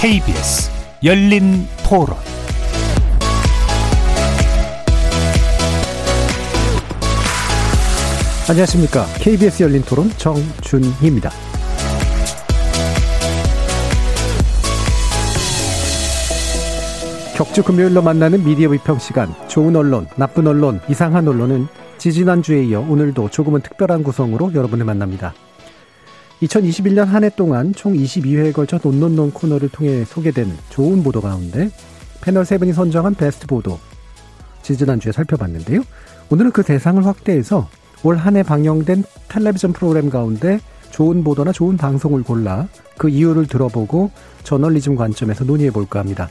KBS 열린 토론 안녕하십니까. KBS 열린 토론 정준희입니다. 격주 금요일로 만나는 미디어 비평 시간. 좋은 언론, 나쁜 언론, 이상한 언론은 지지난주에 이어 오늘도 조금은 특별한 구성으로 여러분을 만납니다. 2021년 한 해 동안 총 22회에 걸쳐 논논논 코너를 통해 소개된 좋은 보도 가운데 패널 세 분이 선정한 베스트 보도 지지난주에 살펴봤는데요. 오늘은 그 대상을 확대해서 올 한 해 방영된 텔레비전 프로그램 가운데 좋은 보도나 좋은 방송을 골라 그 이유를 들어보고 저널리즘 관점에서 논의해 볼까 합니다.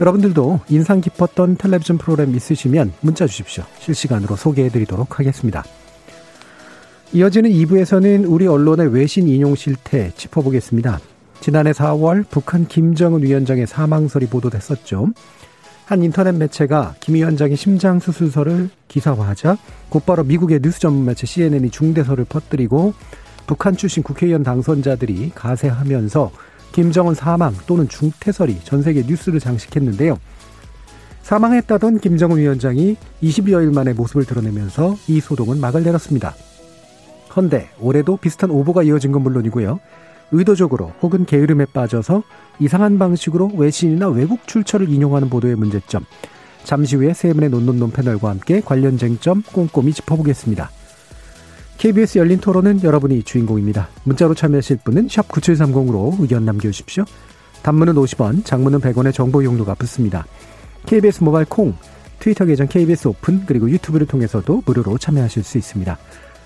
여러분들도 인상 깊었던 텔레비전 프로그램 있으시면 문자 주십시오. 실시간으로 소개해 드리도록 하겠습니다. 이어지는 2부에서는 우리 언론의 외신 인용 실태 짚어보겠습니다. 지난해 4월 북한 김정은 위원장의 사망설이 보도됐었죠. 한 인터넷 매체가 김 위원장의 심장 수술설을 기사화하자 곧바로 미국의 뉴스 전문 매체 CNN이 중대설을 퍼뜨리고 북한 출신 국회의원 당선자들이 가세하면서 김정은 사망 또는 중태설이 전 세계 뉴스를 장식했는데요. 사망했다던 김정은 위원장이 20여일 만에 모습을 드러내면서 이 소동은 막을 내렸습니다. 헌데 올해도 비슷한 오보가 이어진 건 물론이고요. 의도적으로 혹은 게으름에 빠져서 이상한 방식으로 외신이나 외국 출처를 인용하는 보도의 문제점. 잠시 후에 세 분의 논논논 패널과 함께 관련 쟁점 꼼꼼히 짚어보겠습니다. KBS 열린 토론은 여러분이 주인공입니다. 문자로 참여하실 분은 9730으로 의견 남겨주십시오. 단문은 50원, 장문은 100원의 정보 용도가 붙습니다. KBS 모바일 콩, 트위터 계정 KBS 오픈, 그리고 유튜브를 통해서도 무료로 참여하실 수 있습니다.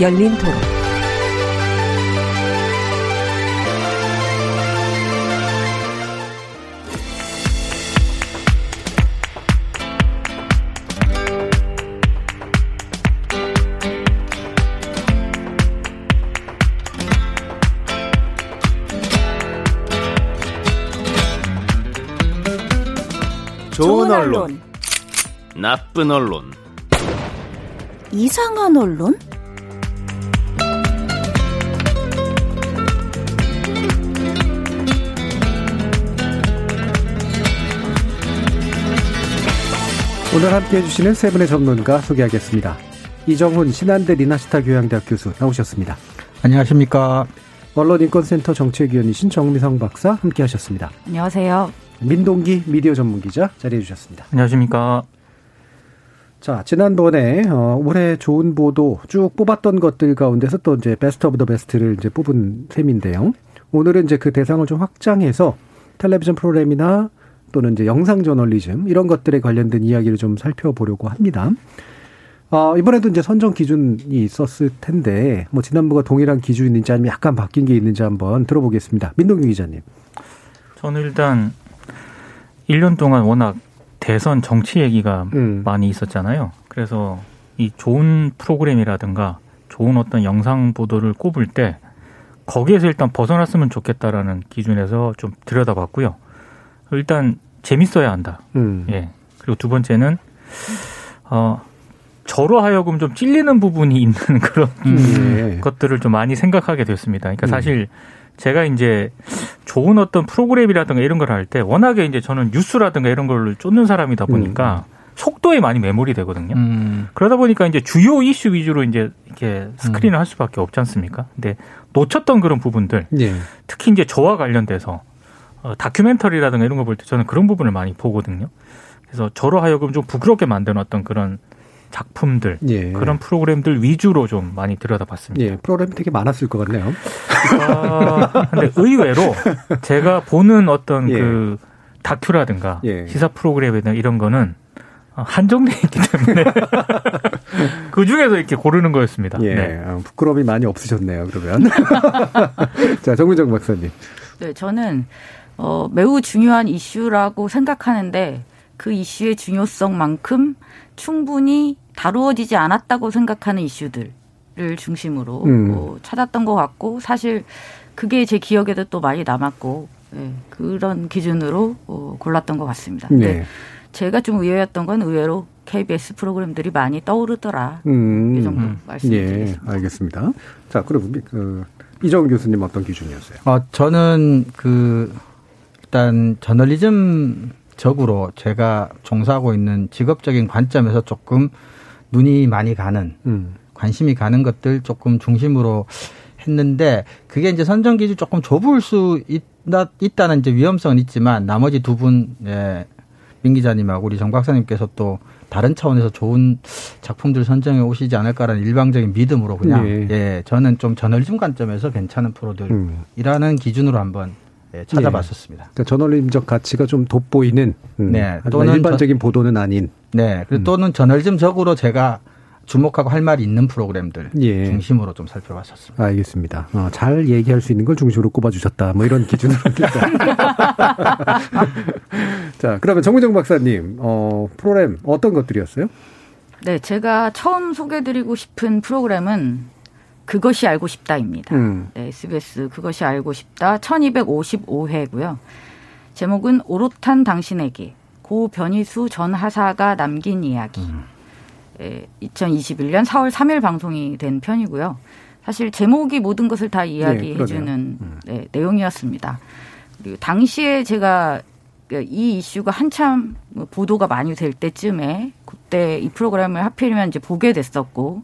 열린 토론. 좋은 언론, 나쁜 언론, 이상한 언론? 오늘 함께 해주시는 세 분의 전문가 소개하겠습니다. 이정훈 신한대 리나시타 교양대학 교수 나오셨습니다. 안녕하십니까. 언론인권센터 정책위원이신 정미성 박사 함께 하셨습니다. 안녕하세요. 민동기 미디어 전문기자 자리해 주셨습니다. 안녕하십니까. 자, 지난번에, 어, 올해 좋은 보도 쭉 뽑았던 것들 가운데서 또 이제 best of the best를 이제 뽑은 셈인데요. 오늘은 이제 그 대상을 좀 확장해서 텔레비전 프로그램이나 또는 이제 영상 저널리즘 이런 것들에 관련된 이야기를 좀 살펴보려고 합니다. 어, 이번에도 이제 선정 기준이 있었을 텐데, 뭐, 지난번과 동일한 기준인지 아니면 약간 바뀐 게 있는지 한번 들어보겠습니다. 민동기 기자님. 저는 일단 1년 동안 워낙 대선 정치 얘기가 음. 많이 있었잖아요. 그래서 이 좋은 프로그램이라든가 좋은 어떤 영상 보도를 꼽을 때 거기에서 일단 벗어났으면 좋겠다라는 기준에서 좀 들여다봤고요. 일단 재밌어야 한다. 음. 예. 그리고 두 번째는 어 저로 하여금 좀 찔리는 부분이 있는 그런 음. 예. 것들을 좀 많이 생각하게 됐습니다. 그러니까 음. 사실 제가 이제 좋은 어떤 프로그램이라든가 이런 걸 할 때 워낙에 이제 저는 뉴스라든가 이런 걸 쫓는 사람이다 보니까 속도에 많이 매몰이 되거든요. 음. 그러다 보니까 이제 주요 이슈 위주로 이제 이렇게 스크린을 할 수밖에 없지 않습니까? 근데 놓쳤던 그런 부분들 예. 특히 이제 저와 관련돼서 어, 다큐멘터리라든가 이런 거 볼 때 저는 그런 부분을 많이 보거든요. 그래서 저로 하여금 좀 부끄럽게 만든 어떤 그런 작품들 예. 그런 프로그램들 위주로 좀 많이 들여다봤습니다. 예. 프로그램이 되게 많았을 것 같네요. 아, 근데 의외로 제가 보는 어떤 예. 그 다큐라든가 예. 시사 프로그램이나 이런 거는 한정돼 있기 때문에 그 중에서 이렇게 고르는 거였습니다. 예. 네. 어, 부끄러움이 많이 없으셨네요, 그러면. 자, 정민정 박사님. 네, 저는 어, 매우 중요한 이슈라고 생각하는데 그 이슈의 중요성만큼 충분히 다루어지지 않았다고 생각하는 이슈들을 중심으로 음. 어, 찾았던 것 같고 사실 그게 제 기억에도 또 많이 남았고 네, 그런 기준으로 어, 골랐던 것 같습니다. 네. 제가 좀 의외였던 건 의외로 KBS 프로그램들이 많이 떠오르더라. 음. 이 정도 음. 예, 말씀드리겠습니다. 알겠습니다. 자, 그럼 그 이정훈 교수님 어떤 기준이었어요? 어, 저는 그 일단 저널리즘 적으로 제가 종사하고 있는 직업적인 관점에서 조금 눈이 많이 가는 음. 관심이 가는 것들 조금 중심으로 했는데 그게 이제 선정 기준 조금 좁을 수 있다, 있다는 이제 위험성은 있지만 나머지 두 분, 예, 민 기자님하고 우리 정 박사님께서 또 다른 차원에서 좋은 작품들 선정해 오시지 않을까라는 일방적인 믿음으로 그냥 예. 예, 저는 좀 저널리즘 관점에서 괜찮은 프로들이라는 음. 기준으로 한번 예, 찾아봤었습니다. 그러니까 저널리즘적 가치가 좀 돋보이는 음, 네, 또는 일반적인 보도는 아닌 네, 그리고 음. 또는 저널리즘적으로 제가 주목하고 할 말이 있는 프로그램들 예. 중심으로 좀 살펴봤었습니다. 알겠습니다. 어, 잘 얘기할 수 있는 걸 중심으로 꼽아주셨다. 뭐 이런 기준으로. 자, 그러면 정무정 박사님, 어, 프로그램 어떤 것들이었어요? 네, 제가 처음 소개드리고 싶은 프로그램은 그것이 알고 싶다입니다. 음. 네, SBS 그것이 알고 싶다 1255회고요. 제목은 오롯한 당신에게 고 변희수 전 하사가 남긴 이야기. 예, 2021년 4월 3일 방송이 된 편이고요. 사실 제목이 모든 것을 다 이야기해주는 그러네요. 네, 내용이었습니다. 그리고 당시에 제가 이 이슈가 한참 뭐 보도가 많이 될 때쯤에 그때 이 프로그램을 하필이면 이제 보게 됐었고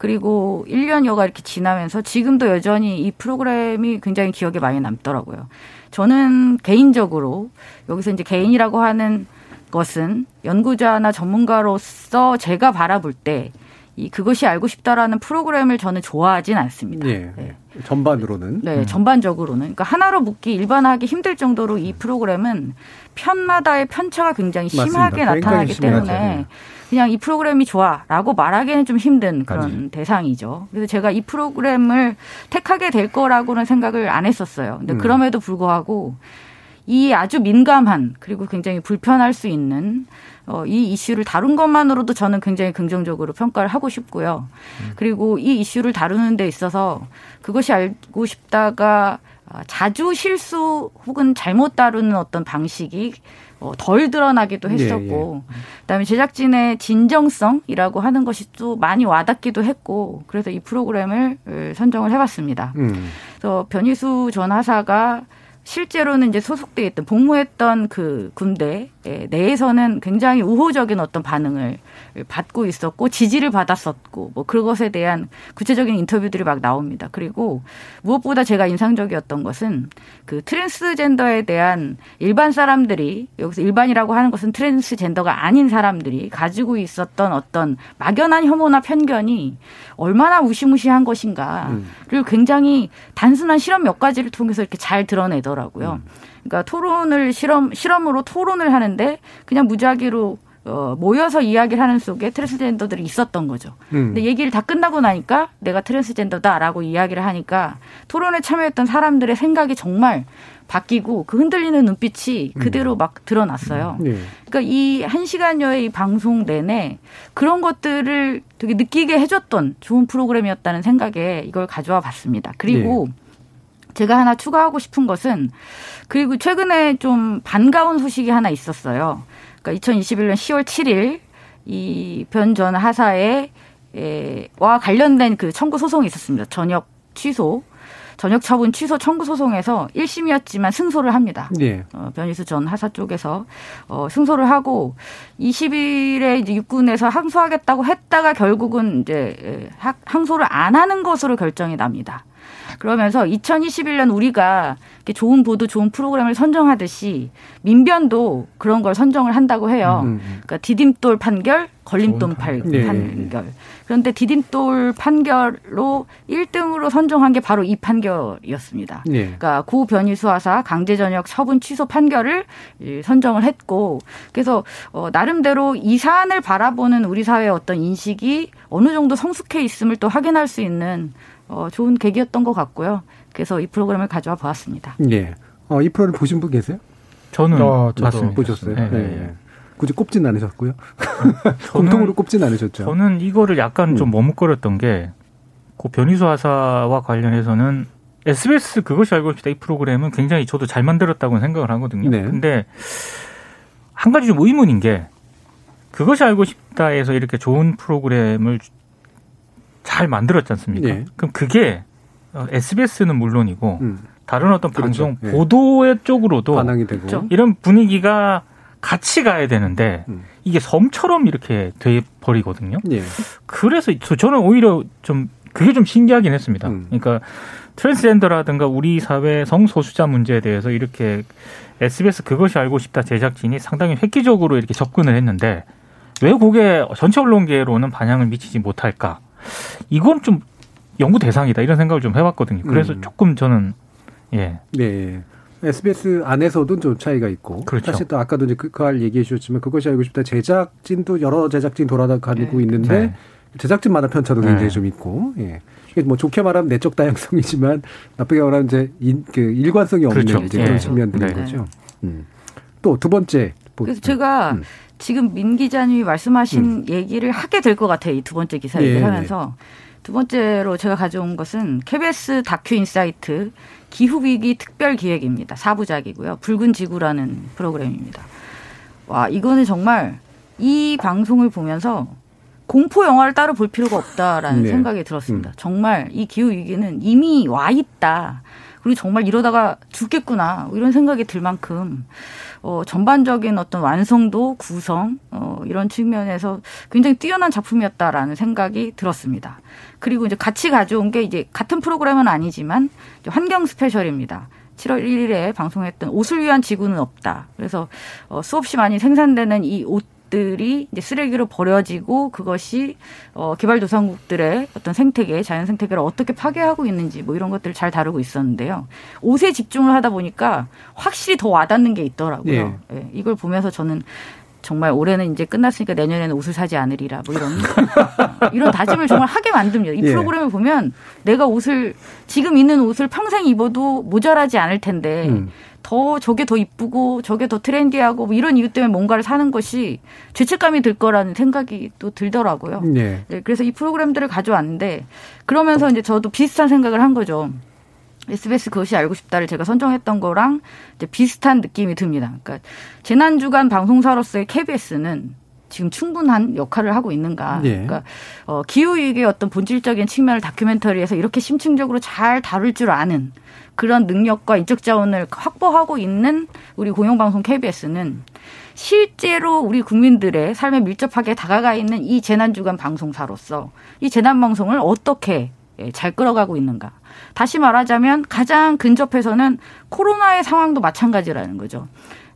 그리고 1년여가 이렇게 지나면서 지금도 여전히 이 프로그램이 굉장히 기억에 많이 남더라고요. 저는 개인적으로 여기서 이제 개인이라고 하는 것은 연구자나 전문가로서 제가 바라볼 때 이 그것이 알고 싶다라는 프로그램을 저는 좋아하진 않습니다. 예. 네. 전반으로는. 네, 전반적으로는. 그러니까 하나로 묻기 일반화하기 힘들 정도로 이 프로그램은 편마다의 편차가 굉장히 맞습니다. 심하게 굉장히 나타나기 심하죠. 때문에 네. 그냥 이 프로그램이 좋아라고 말하기는 좀 힘든 그런 맞아요. 대상이죠. 그래서 제가 이 프로그램을 택하게 될 거라고는 생각을 안 했었어요. 근데 음. 그럼에도 불구하고 이 아주 민감한 그리고 굉장히 불편할 수 있는 어, 이 이슈를 다룬 것만으로도 저는 굉장히 긍정적으로 평가를 하고 싶고요. 그리고 이 이슈를 다루는 데 있어서 그것이 알고 싶다가 아, 자주 실수 혹은 잘못 다루는 어떤 방식이 어, 덜 드러나기도 예, 했었고, 그다음에 제작진의 진정성이라고 하는 것이 또 많이 와닿기도 했고, 그래서 이 프로그램을 어, 선정을 해봤습니다. 음. 그래서 변희수 전 하사가 실제로는 이제 소속돼 있던 복무했던 그 군대 내에서는 굉장히 우호적인 어떤 반응을 받고 있었고 지지를 받았었고 뭐 그것에 대한 구체적인 인터뷰들이 막 나옵니다. 그리고 무엇보다 제가 인상적이었던 것은 그 트랜스젠더에 대한 일반 사람들이 여기서 일반이라고 하는 것은 트랜스젠더가 아닌 사람들이 가지고 있었던 어떤 막연한 혐오나 편견이 얼마나 무시무시한 것인가를 굉장히 단순한 실험 몇 가지를 통해서 이렇게 잘 드러내더라고요. 그러니까 토론을 실험 실험으로 토론을 하는데 그냥 무작위로 어, 모여서 이야기를 하는 속에 트랜스젠더들이 있었던 거죠. 음. 근데 얘기를 다 끝나고 나니까 내가 트랜스젠더다라고 이야기를 하니까 토론에 참여했던 사람들의 생각이 정말 바뀌고 그 흔들리는 눈빛이 그대로 막 드러났어요. 예. 그러니까 이 한 시간여의 이 방송 내내 그런 것들을 되게 느끼게 해줬던 좋은 프로그램이었다는 생각에 이걸 가져와 봤습니다. 그리고 제가 하나 추가하고 싶은 것은 그리고 최근에 좀 반가운 소식이 하나 있었어요. 그러니까 2021년 10월 7일 이 변 전 하사의 에, 와 관련된 그 청구 소송이 있었습니다. 전역 취소, 전역 처분 취소 청구 소송에서 1심이었지만 승소를 합니다. 예. 어, 변희수 전 하사 쪽에서 어, 승소를 하고 20일에 이제 육군에서 항소하겠다고 했다가 결국은 이제 항소를 안 하는 것으로 결정이 납니다. 그러면서 2021년 우리가 이렇게 좋은 보도, 좋은 프로그램을 선정하듯이 민변도 그런 걸 선정을 한다고 해요. 음, 음. 그러니까 디딤돌 판결, 걸림돌 좋은 판- 판결. 예, 판결. 그런데 디딤돌 판결로 1등으로 선정한 게 바로 이 판결이었습니다. 예. 그러니까 고 변희수 하사 강제전역 처분 취소 판결을 이, 선정을 했고 그래서 어, 나름대로 이 사안을 바라보는 우리 사회의 어떤 인식이 어느 정도 성숙해 있음을 또 확인할 수 있는 어, 좋은 계기였던 것 같고요. 그래서 이 프로그램을 가져와 보았습니다. 예. 어, 이 프로를 보신 분 계세요? 저는 어, 저도 맞습니다. 보셨어요? 네, 네, 네. 네. 굳이 꼽진 않으셨고요. 저는- 공통으로 꼽진 않으셨죠. 저는 이거를 약간 좀 음. 머뭇거렸던 게, 그 변희수 하사와 관련해서는 SBS 그것이 알고 싶다 이 프로그램은 굉장히 저도 잘 만들었다고 생각을 하거든요. 네. 근데 한 가지 좀 의문인 게, 그것이 알고 싶다에서 이렇게 좋은 프로그램을 잘 만들었지 않습니까? 네. 그럼 그게 SBS는 물론이고, 음, 다른 어떤 그렇죠. 방송 예. 보도의 쪽으로도 반항이 되고. 그렇죠. 이런 분위기가 같이 가야 되는데 음. 이게 섬처럼 이렇게 돼 버리거든요. 예. 그래서 저- 저는 오히려 좀 그게 좀 신기하긴 했습니다. 음. 그러니까 트랜스젠더라든가 우리 사회 성소수자 문제에 대해서 이렇게 SBS 그것이 알고 싶다 제작진이 상당히 획기적으로 이렇게 접근을 했는데 왜 그게 전체 언론계로는 반향을 미치지 못할까? 이건 좀 연구 대상이다 이런 생각을 좀 해봤거든요. 그래서 음. 조금 저는 예 네. SBS 안에서도 좀 차이가 있고. 그렇죠. 사실 또 아까도 이제 그, 그알 얘기해 주셨지만 그것이 알고 싶다. 제작진도 여러 제작진 돌아다니고 네. 있는데 네. 제작진마다 편차도 굉장히 네. 좀 있고. 예. 이게 뭐 좋게 말하면 내적 다양성이지만 나쁘게 말하면 이제 인, 그 일관성이 없는 그렇죠. 이제 예. 그런 측면들인 네. 거죠. 음. 또 두 번째. 보- 그래서 제가 음. 지금 민 기자님이 말씀하신 얘기를 하게 될 것 같아요. 이 두 번째 기사 예, 얘기를 네. 하면서. 두 번째로 제가 가져온 것은 KBS 다큐 인사이트 기후위기 특별 기획입니다. 사부작이고요. 붉은 지구라는 프로그램입니다. 와, 이거는 정말 이 방송을 보면서 공포 영화를 따로 볼 필요가 없다라는 네. 생각이 들었습니다. 정말 이 기후 위기는 이미 와 있다. 그리고 정말 이러다가 죽겠구나 뭐 이런 생각이 들 만큼 어, 전반적인 어떤 완성도, 구성 어, 이런 측면에서 굉장히 뛰어난 작품이었다라는 생각이 들었습니다. 그리고 이제 같이 가져온 게 이제 같은 프로그램은 아니지만 환경 스페셜입니다. 7월 1일에 방송했던 옷을 위한 지구는 없다. 그래서 어, 수없이 많이 생산되는 이 옷 들이 이제 쓰레기로 버려지고 그것이 어, 개발도상국들의 어떤 생태계, 자연 생태계를 어떻게 파괴하고 있는지 뭐 이런 것들을 잘 다루고 있었는데요. 옷에 집중을 하다 보니까 확실히 더 와닿는 게 있더라고요. 예, 이걸 보면서 저는 정말 올해는 이제 끝났으니까 내년에는 옷을 사지 않으리라 뭐 이런 이런 다짐을 정말 하게 만듭니다. 이 예. 프로그램을 보면 내가 옷을 지금 있는 옷을 평생 입어도 모자라지 않을 텐데 음. 더 저게 더 이쁘고 저게 더 트렌디하고 뭐 이런 이유 때문에 뭔가를 사는 것이 죄책감이 들 거라는 생각이 또 들더라고요. 네. 네, 그래서 이 프로그램들을 가져왔는데 그러면서 이제 저도 비슷한 생각을 한 거죠. SBS 그것이 알고 싶다를 제가 선정했던 거랑 이제 비슷한 느낌이 듭니다. 그러니까 재난 주간 방송사로서의 KBS는 지금 충분한 역할을 하고 있는가. 예. 그러니까 어, 기후위기의 어떤 본질적인 측면을 다큐멘터리에서 이렇게 심층적으로 잘 다룰 줄 아는 그런 능력과 인적 자원을 확보하고 있는 우리 공영방송 KBS는 실제로 우리 국민들의 삶에 밀접하게 다가가 있는 이 재난주간 방송사로서 이 재난방송을 어떻게 예, 잘 끌어가고 있는가. 다시 말하자면 가장 근접해서는 코로나의 상황도 마찬가지라는 거죠.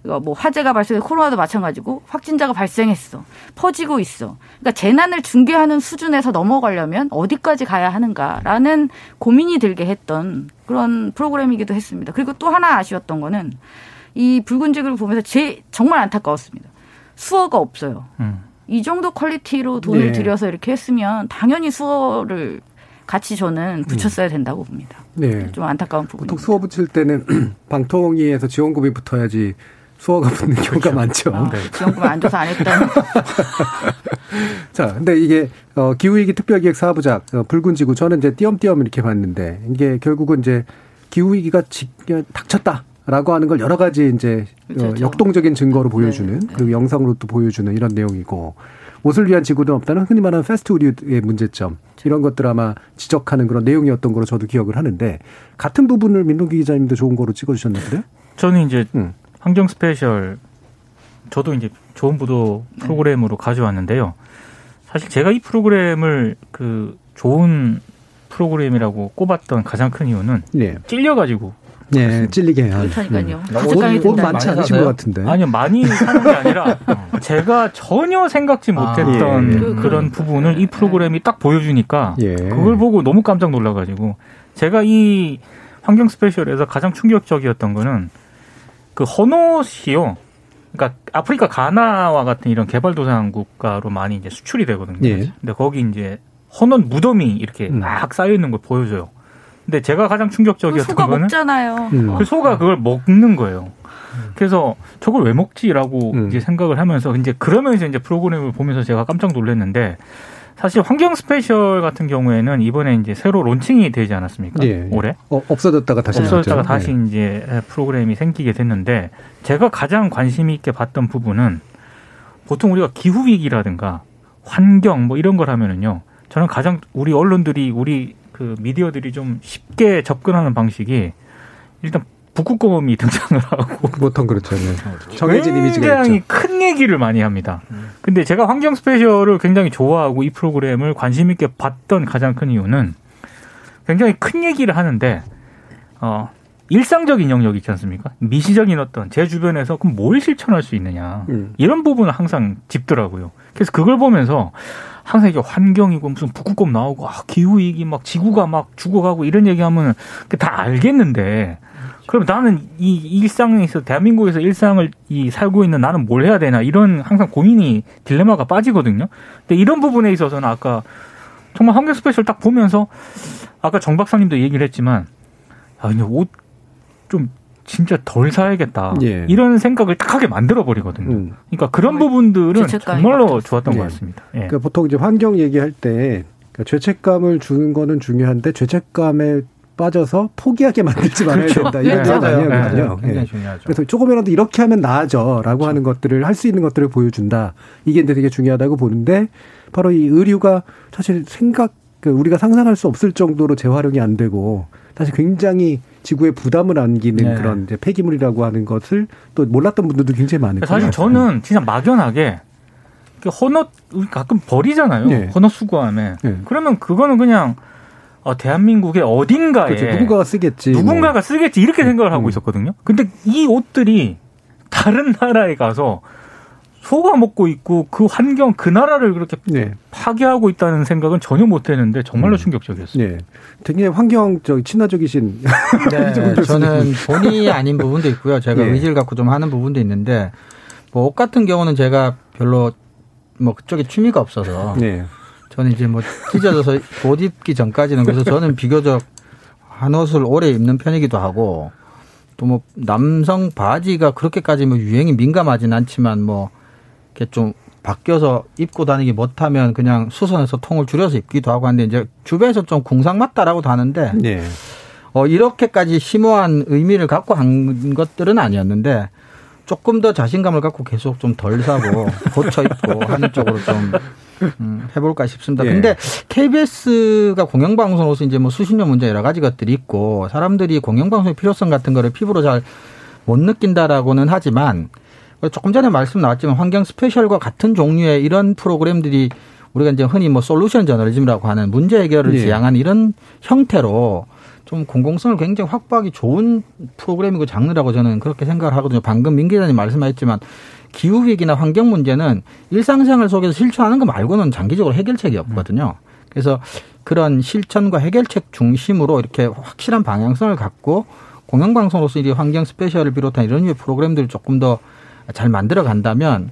뭐 화재가 발생해 코로나도 마찬가지고 확진자가 발생했어. 퍼지고 있어. 그러니까 재난을 중계하는 수준에서 넘어가려면 어디까지 가야 하는가라는 고민이 들게 했던 그런 프로그램이기도 했습니다. 그리고 또 하나 아쉬웠던 거는 이 붉은 지구를 보면서 제 정말 안타까웠습니다. 수어가 없어요. 음. 이 정도 퀄리티로 돈을 네. 들여서 이렇게 했으면 당연히 수어를 같이 저는 붙였어야 된다고 봅니다. 네. 좀 안타까운 부분입니다. 보통 수어 붙일 때는 방통위에서 지원금이 붙어야지 수어가 붙는 경우가 많죠. 아, 네. 지원금 안 줘서 안 했다는 자, 근데 이게 어 기후위기 특별기획 사부작 어, 붉은 지구 저는 이제 띄엄띄엄 이렇게 봤는데 이게 결국은 이제 기후위기가 지, 닥쳤다 라고 하는 걸 여러 가지 이제 어, 그렇죠. 역동적인 증거로 보여주는 네, 네. 그리고 영상으로 또 보여주는 이런 내용이고 옷을 위한 지구는 없다는 흔히 말하는 패스트우드의 문제점 이런 것들 아마 지적하는 그런 내용이었던 거로 저도 기억을 하는데 같은 부분을 민동기 기자님도 좋은 거로 찍어주셨는데요. 저는 이제 음. 환경 스페셜 저도 이제 좋은 보도 프로그램으로 가져왔는데요. 사실 제가 이 프로그램을 그 좋은 프로그램이라고 꼽았던 가장 큰 이유는 네, 찔려가지고 네, 찔리게 해요. 그렇다니까요. 음. 옷, 옷. 많지 않으신? 것 같은데. 아니요 많이 사는 게 아니라 제가 전혀 생각지 아, 못했던 예. 그- 그런 부분을 이 프로그램이 딱 보여주니까 예. 그걸 보고 너무 깜짝 놀라가지고 제가 이 환경 스페셜에서 가장 충격적이었던 거는 그 헌옷이요. 그러니까 아프리카 가나와 같은 이런 개발도상 국가로 많이 이제 수출이 되거든요. 예. 근데 거기 이제 헌옷 무덤이 이렇게 음. 막 쌓여 있는 걸 보여줘요. 근데 제가 가장 충격적이었던 소가 거는 먹잖아요. 음. 그 소가 그걸 먹는 거예요. 그래서 저걸 왜 먹지라고 음. 이제 생각을 하면서 이제 그러면서 이제 프로그램을 보면서 제가 깜짝 놀랐는데 사실 환경 스페셜 같은 경우에는 이번에 이제 새로 론칭이 되지 않았습니까? 예. 올해 어, 없어졌다가 다시 없어졌다가 나왔죠. 다시 네. 이제 프로그램이 생기게 됐는데 제가 가장 관심 있게 봤던 부분은 보통 우리가 기후 위기라든가 환경 뭐 이런 걸 하면은요. 저는 가장 우리 언론들이 우리 그 미디어들이 좀 쉽게 접근하는 방식이 일단 북극곰이 등장을 하고 보통 그렇죠. 네. 정해진 이미지가 굉장히 있죠. 큰 얘기를 많이 합니다. 근데 제가 환경 스페셜을 굉장히 좋아하고 이 프로그램을 관심 있게 봤던 가장 큰 이유는 굉장히 큰 얘기를 하는데 어 일상적인 영역 있지 않습니까? 미시적인 어떤 제 주변에서 그럼 뭘 실천할 수 있느냐 음. 이런 부분을 항상 짚더라고요. 그래서 그걸 보면서 항상 이게 환경이고 무슨 북극곰 나오고 아, 기후 위기 막 지구가 막 죽어가고 이런 얘기하면 그다 알겠는데 그럼 나는 이 일상에서 대한민국에서 일상을 이 살고 있는 나는 뭘 해야 되나 이런 항상 고민이 딜레마가 빠지거든요. 근데 이런 부분에 있어서는 아까 정말 환경 스페셜 딱 보면서 아까 정 박사님도 얘기를 했지만 아 근데 옷 좀 진짜 덜 사야겠다 예. 이런 생각을 딱 하게 만들어 버리거든요. 음. 그러니까 그런 부분들은 정말로 막 좋았던 예. 것 같습니다. 예. 그러니까 보통 이제 환경 얘기할 때 그러니까 죄책감을 주는 거는 중요한데 죄책감에 빠져서 포기하게 만들지 말아야 그렇죠. 된다. 이런 네. 아니에요. 네, 굉장히 예. 중요하죠. 그래서 조금이라도 이렇게 하면 나아져라고 하는 것들을 할 수 있는 것들을 보여준다. 이게 되게 중요하다고 보는데 바로 이 의류가 사실 생각 그 우리가 상상할 수 없을 정도로 재활용이 안 되고 사실 굉장히 지구에 부담을 안기는 네. 그런 이제 폐기물이라고 하는 것을 또 몰랐던 분들도 굉장히 많을 거예요. 사실 저는 진짜 막연하게 그 헌옷 가끔 버리잖아요. 네. 헌옷 수거함에. 네. 그러면 그거는 그냥 어, 대한민국의 어딘가에 그렇죠. 누군가가 쓰겠지. 누군가가 쓰겠지 이렇게 생각을 하고 음. 있었거든요. 근데 이 옷들이 다른 나라에 가서 소가 먹고 있고 그 환경 그 나라를 그렇게 뭐. 네. 파괴하고 있다는 생각은 전혀 못했는데 정말로 음. 충격적이었어요. 네. 되게 환경 저 친화적이신 네, 저는 본의 아닌 부분도 있고요. 제가 예. 의지를 갖고 좀 하는 부분도 있는데 뭐 옷 같은 경우는 제가 별로 뭐 그쪽에 취미가 없어서 네. 저는 이제 뭐 찢어져서 옷 입기 전까지는 그래서 저는 비교적 한 옷을 오래 입는 편이기도 하고 또 뭐 남성 바지가 그렇게까지 뭐 유행이 민감하진 않지만 뭐 이렇게 좀 바뀌어서 입고 다니기 못하면 그냥 수선해서 통을 줄여서 입기도 하고 하는데 이제 주변에서 좀 궁상 맞다라고도 하는데 네. 어, 이렇게까지 심오한 의미를 갖고 한 것들은 아니었는데 조금 더 자신감을 갖고 계속 좀 덜 사고 고쳐 입고 하는 쪽으로 좀 음, 해볼까 싶습니다. 예. 근데 KBS가 공영방송으로서 이제 뭐 수신료 문제 여러 가지 것들이 있고 사람들이 공영방송의 필요성 같은 거를 피부로 잘 못 느낀다라고는 하지만 조금 전에 말씀 나왔지만 환경 스페셜과 같은 종류의 이런 프로그램들이 우리가 이제 흔히 뭐 솔루션 저널리즘이라고 하는 문제 해결을 예. 지향하는 이런 형태로 좀 공공성을 굉장히 확보하기 좋은 프로그램이고 장르라고 저는 그렇게 생각을 하거든요. 방금 민 기자님 말씀하셨지만 기후 위기나 환경 문제는 일상생활 속에서 실천하는 거 말고는 장기적으로 해결책이 없거든요. 그래서 그런 실천과 해결책 중심으로 이렇게 확실한 방향성을 갖고 공영방송으로서 이 환경 스페셜을 비롯한 이런 류의 프로그램들을 조금 더 잘 만들어 간다면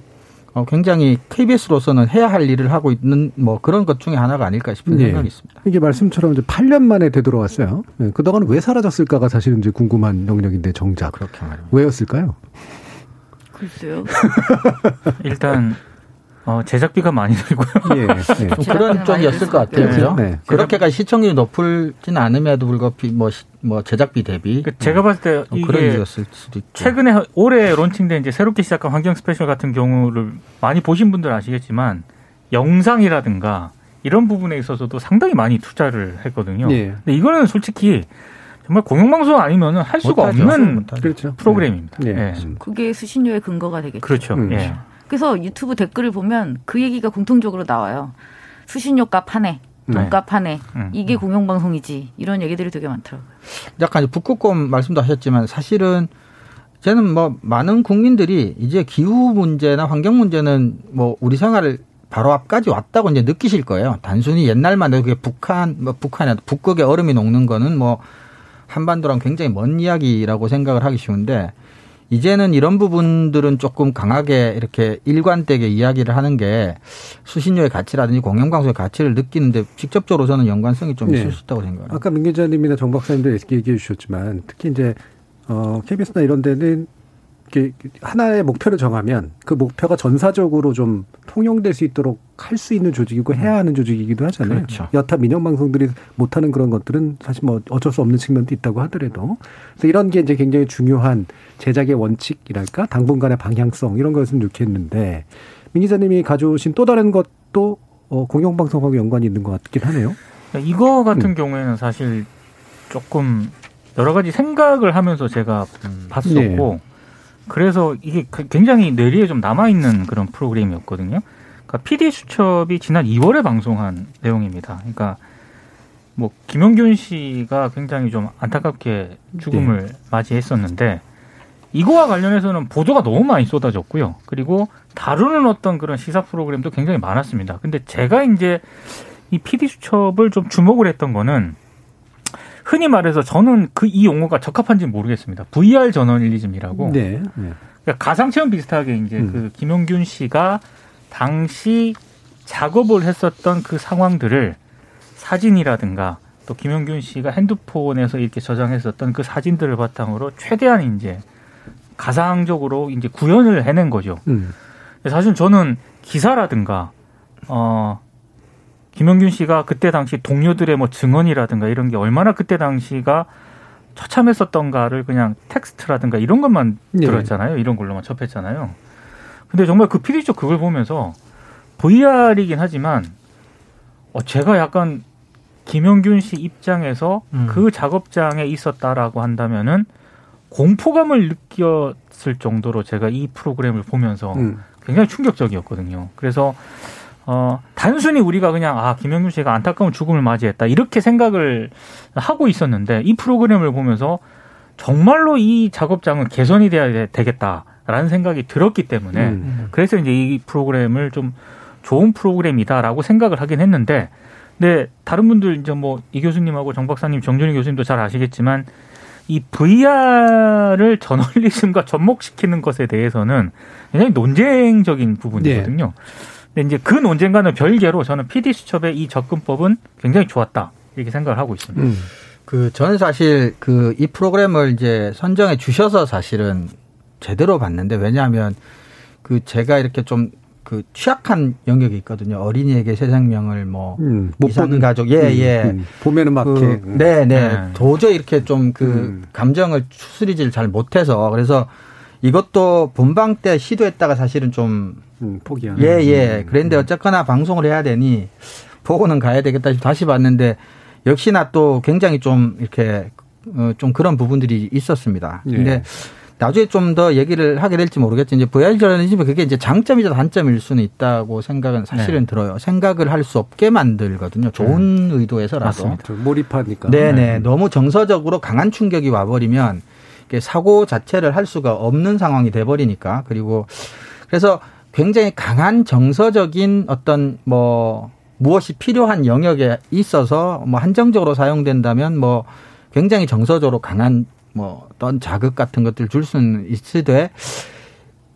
어, 굉장히 KBS로서는 해야 할 일을 하고 있는 뭐 그런 것 중에 하나가 아닐까 싶은 네. 생각이 있습니다. 이게 말씀처럼 이제 8년 만에 되돌아왔어요. 네, 그동안 왜 사라졌을까가 사실은 이제 궁금한 영역인데 정작 그렇게 말입니다. 왜였을까요? 글쎄요. 일단 어, 제작비가 많이 들고요. 예. 예. 좀 그런 쪽이었을 것 같아요. 네. 그죠? 네. 그렇게까지 시청률이 높을지는 않음에도 불구하고 비- 뭐, 시- 뭐 제작비 대비 그 제가 봤을 때 어, 그런 이게 이유였을 수도 있고. 최근에 올해 론칭된 이제 새롭게 시작한 환경 스페셜 같은 경우를 많이 보신 분들 아시겠지만 영상이라든가 이런 부분에 있어서도 상당히 많이 투자를 했거든요. 예. 근데 이거는 솔직히 정말 공영방송 아니면 할 수가 못하죠. 없는. 그렇죠. 프로그램입니다. 예. 예. 그게 수신료의 근거가 되겠죠. 그렇죠. 음. 예. 그래서 유튜브 댓글을 보면 그 얘기가 공통적으로 나와요. 수신료 값 하네. 네. 돈값 하네. 음. 이게 공영방송이지. 이런 얘기들이 되게 많더라고요. 약간 북극곰 말씀도 하셨지만 사실은 저는 뭐 많은 국민들이 이제 기후 문제나 환경 문제는 뭐 우리 생활을 바로 앞까지 왔다고 이제 느끼실 거예요. 단순히 옛날만 해도 그게 북한, 뭐 북한이 북극에 얼음이 녹는 거는 뭐 한반도랑 굉장히 먼 이야기라고 생각을 하기 쉬운데 이제는 이런 부분들은 조금 강하게 이렇게 일관되게 이야기를 하는 게 수신료의 가치라든지 공영방송의 가치를 느끼는데 직접적으로 저는 연관성이 좀 있을 네. 수 있다고 생각합니다. 아까 민 기자님이나 정 박사님도 얘기해 주셨지만 특히 이제 어 KBS나 이런 데는 하나의 목표를 정하면 그 목표가 전사적으로 좀 통용될 수 있도록 할 수 있는 조직이고 해야 하는 조직이기도 하잖아요. 그렇죠. 여타 민영 방송들이 못하는 그런 것들은 사실 뭐 어쩔 수 없는 측면도 있다고 하더라도 그래서 이런 게 이제 굉장히 중요한 제작의 원칙이랄까 당분간의 방향성 이런 거였으면 좋겠는데 민 기자님이 가져오신 또 다른 것도 어, 공영방송하고 연관이 있는 것 같긴 하네요. 이거 같은 음. 경우에는 사실 조금 여러 가지 생각을 하면서 제가 봤었고 그래서 이게 그- 굉장히 뇌리에 좀 남아 있는 그런 프로그램이었거든요. 그러니까 PD 수첩이 지난 2월에 방송한 내용입니다. 그러니까 뭐 김용균 씨가 굉장히 좀 안타깝게 죽음을 맞이했었는데 이거와 관련해서는 보도가 너무 많이 쏟아졌고요. 그리고 다루는 어떤 그런 시사 프로그램도 굉장히 많았습니다. 근데 제가 이제 이 PD 수첩을 좀 주목을 했던 거는 흔히 말해서 저는 그 이 용어가 적합한지 는 모르겠습니다. VR 저널리즘이라고. 네. 네. 그러니까 가상 체험 비슷하게 이제 음. 그 김용균 씨가 당시 작업을 했었던 그 상황들을 사진이라든가 또 김용균 씨가 핸드폰에서 이렇게 저장했었던 그 사진들을 바탕으로 최대한 이제 가상적으로 이제 구현을 해낸 거죠. 음. 사실 저는 기사라든가 어 김영균 씨가 그때 당시 동료들의 뭐 증언이라든가 이런 게 얼마나 그때 당시가 처참했었던가를 그냥 텍스트라든가 이런 것만 네. 들었잖아요. 이런 걸로만 접했잖아요. 근데 정말 그 PD 쪽 그걸 보면서 VR이긴 하지만 어 제가 약간 김영균 씨 입장에서 음. 그 작업장에 있었다라고 한다면은 공포감을 느꼈을 정도로 제가 이 프로그램을 보면서 음. 굉장히 충격적이었거든요. 그래서 어 단순히 우리가 그냥 아 김영균 씨가 안타까운 죽음을 맞이했다 이렇게 생각을 하고 있었는데 이 프로그램을 보면서 정말로 이 작업장은 개선이 돼야 되겠다라는 생각이 들었기 때문에 음. 그래서 이제 이 프로그램을 좀 좋은 프로그램이다라고 생각을 하긴 했는데 근데 다른 분들 이제 뭐 이 교수님하고 정 박사님, 정준희 교수님도 잘 아시겠지만 이 VR을 저널리즘과 접목시키는 것에 대해서는 굉장히 논쟁적인 부분이거든요. 근데 이제 그 논쟁과는 별개로 저는 PD 수첩의 이 접근법은 굉장히 좋았다 이렇게 생각을 하고 있습니다. 음. 그 저는 사실 그 이 프로그램을 이제 선정해 주셔서 사실은 제대로 봤는데 왜냐하면 그 제가 이렇게 좀 그 취약한 영역이 있거든요. 어린이에게 새 생명을 뭐 음. 못 이상 보는 가족 예 음, 예. 음. 보면은 막 그. 네, 네. 네. 도저히 이렇게 좀그 음. 감정을 추스리질 잘 못해서 그래서 이것도 본방 때 시도했다가 사실은 좀 음, 포기하는. 예, 예. 음. 그런데 어쨌거나 방송을 해야 되니 보고는 가야 되겠다 싶어 다시 봤는데 역시나 또 굉장히 좀 이렇게 어, 좀 그런 부분들이 있었습니다. 예. 근데 나중에 좀 더 얘기를 하게 될지 모르겠지. 이제 VR 저널리즘이 그게 이제 장점이자 단점일 수는 있다고 생각은 사실은 네. 들어요. 생각을 할 수 없게 만들거든요. 좋은 의도에서라도. 맞습니다. 좀 몰입하니까. 네네. 너무 정서적으로 강한 충격이 와버리면 사고 자체를 할 수가 없는 상황이 돼버리니까. 그리고 그래서 굉장히 강한 정서적인 어떤 뭐 무엇이 필요한 영역에 있어서 뭐 한정적으로 사용된다면 뭐 굉장히 정서적으로 강한 뭐 어떤 자극 같은 것들 줄 수는 있으되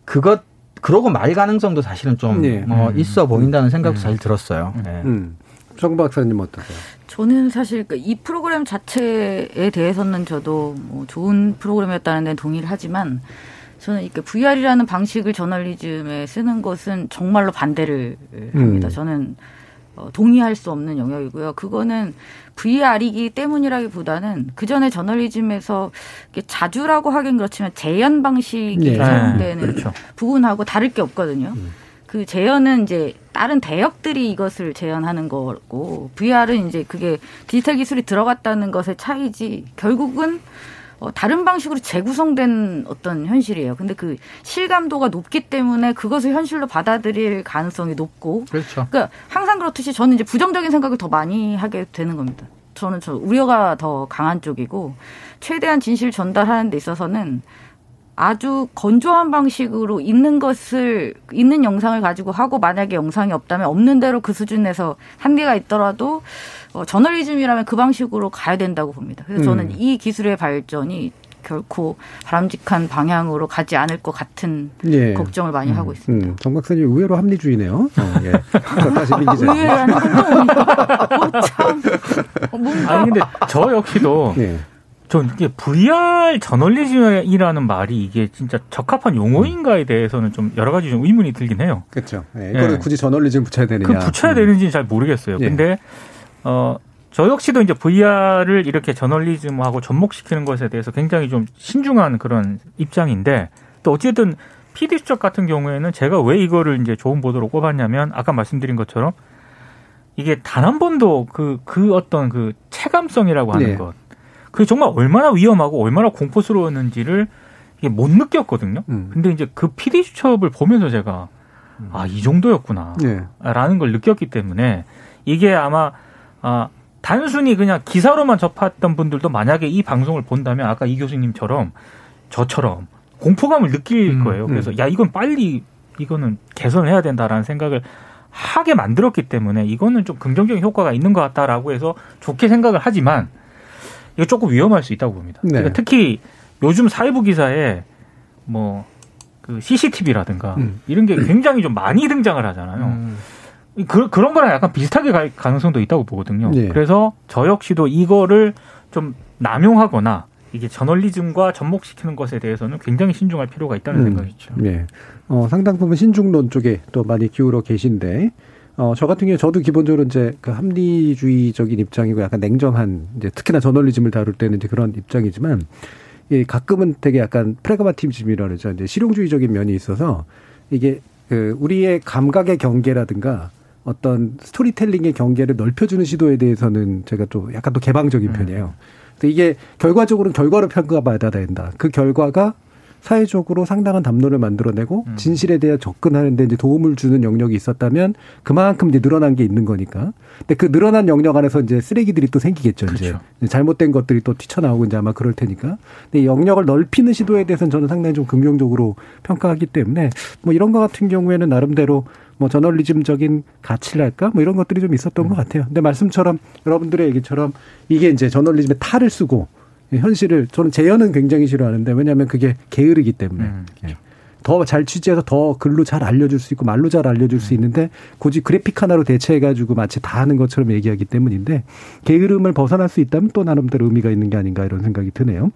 그것 그러고 말 가능성도 사실은 좀 네. 어, 음. 있어 보인다는 생각도 음. 사실 들었어요. 네. 음. 정 박사님 어떠세요? 저는 사실 그이 프로그램 자체에 대해서는 저도 뭐 좋은 프로그램이었다는 데는 동의를 하지만 저는 이렇게 VR이라는 방식을 저널리즘에 쓰는 것은 정말로 반대를 합니다. 음. 저는 어, 동의할 수 없는 영역이고요. 그거는 VR이기 때문이라기보다는 그 전에 저널리즘에서 자주라고 하긴 그렇지만 재현 방식이 네. 사용되는 그렇죠. 부분하고 다를 게 없거든요. 음. 그 재현은 이제 다른 대역들이 이것을 재현하는 거고 VR은 이제 그게 디지털 기술이 들어갔다는 것의 차이지 결국은 어, 다른 방식으로 재구성된 어떤 현실이에요. 근데 그 실감도가 높기 때문에 그것을 현실로 받아들일 가능성이 높고 그렇죠. 그러니까 항상 그렇듯이 저는 이제 부정적인 생각을 더 많이 하게 되는 겁니다. 저는 저 우려가 더 강한 쪽이고 최대한 진실 전달하는 데 있어서는 아주 건조한 방식으로 있는 것을 있는 영상을 가지고 하고 만약에 영상이 없다면 없는 대로 그 수준에서 한계가 있더라도 어, 저널리즘이라면 그 방식으로 가야 된다고 봅니다. 그래서 저는 음. 이 기술의 발전이 결코 바람직한 방향으로 가지 않을 것 같은 예. 걱정을 많이 하고 있습니다. 음, 정 박사님 의외로 합리주의네요. 어, 예. 자, 다시 민 기자. 의외라는 건 어, 참 뭔가 아니 근데 저 역시도 예. 저 이게 VR 저널리즘이라는 말이 이게 진짜 적합한 용어인가에 대해서는 좀 여러 가지 좀 의문이 들긴 해요. 그렇죠. 예. 이거를 예. 굳이 저널리즘 붙여야 되느냐. 그 붙여야 음. 되는지는 잘 모르겠어요. 예. 근데 어. 저 역시도 이제 VR을 이렇게 저널리즘하고 접목시키는 것에 대해서 굉장히 좀 신중한 그런 입장인데 또 어쨌든 PD 수첩 같은 경우에는 제가 왜 이거를 이제 좋은 보도로 꼽았냐면 아까 말씀드린 것처럼 이게 단 한 번도 그, 그 어떤 그 체감성이라고 하는 네. 것. 그게 정말 얼마나 위험하고 얼마나 공포스러웠는지를 이게 못 느꼈거든요. 음. 근데 이제 그 PD 수첩을 보면서 제가 아, 이 정도였구나. 예. 라는 걸 느꼈기 때문에 이게 아마 아 단순히 그냥 기사로만 접했던 분들도 만약에 이 방송을 본다면 아까 이 교수님처럼 저처럼 공포감을 느낄 음, 거예요. 그래서 야 이건 빨리 이거는 개선을 해야 된다라는 생각을 하게 만들었기 때문에 이거는 좀 긍정적인 효과가 있는 것 같다라고 해서 좋게 생각을 하지만 이거 조금 위험할 수 있다고 봅니다. 네. 그러니까 특히 요즘 사회부 기사에 뭐 그 CCTV라든가 음. 이런 게 굉장히 좀 많이 등장을 하잖아요. 음. 그, 그런 거랑 약간 비슷하게 갈 가능성도 있다고 보거든요. 예. 그래서 저 역시도 이거를 좀 남용하거나 이게 저널리즘과 접목시키는 것에 대해서는 굉장히 신중할 필요가 있다는 음. 생각이죠. 예. 어, 상당 부분 신중론 쪽에 또 많이 기울어 계신데, 어, 저 같은 경우에 저도 기본적으로 이제 그 합리주의적인 입장이고 약간 냉정한, 이제 특히나 저널리즘을 다룰 때는 이제 그런 입장이지만, 예, 가끔은 되게 약간 프레그마티즘이라 그러죠. 이제 실용주의적인 면이 있어서 이게 그 우리의 감각의 경계라든가 어떤 스토리텔링의 경계를 넓혀주는 시도에 대해서는 제가 또 약간 또 개방적인 편이에요. 근데 이게 결과적으로는 결과로 평가받아야 된다. 그 결과가 사회적으로 상당한 담론을 만들어내고 음. 진실에 대해 접근하는데 이제 도움을 주는 영역이 있었다면 그만큼 이제 늘어난 게 있는 거니까. 근데 그 늘어난 영역 안에서 이제 쓰레기들이 또 생기겠죠. 이제 그렇죠. 잘못된 것들이 또 튀쳐나오고 이제 아마 그럴 테니까. 근데 이 영역을 넓히는 시도에 대해서는 저는 상당히 좀 긍정적으로 평가하기 때문에 뭐 이런 거 같은 경우에는 나름대로 뭐 저널리즘적인 가치랄까 뭐 이런 것들이 좀 있었던 것 같아요. 근데 말씀처럼 여러분들의 얘기처럼 이게 이제 저널리즘의 탈을 쓰고 현실을 저는 재현은 굉장히 싫어하는데 왜냐하면 그게 게으르기 때문에. 음, 더 잘 취재해서 더 글로 잘 알려줄 수 있고 말로 잘 알려줄 수 있는데 굳이 그래픽 하나로 대체해가지고 마치 다 하는 것처럼 얘기하기 때문인데 게으름을 벗어날 수 있다면 또 나름대로 의미가 있는 게 아닌가 이런 생각이 드네요.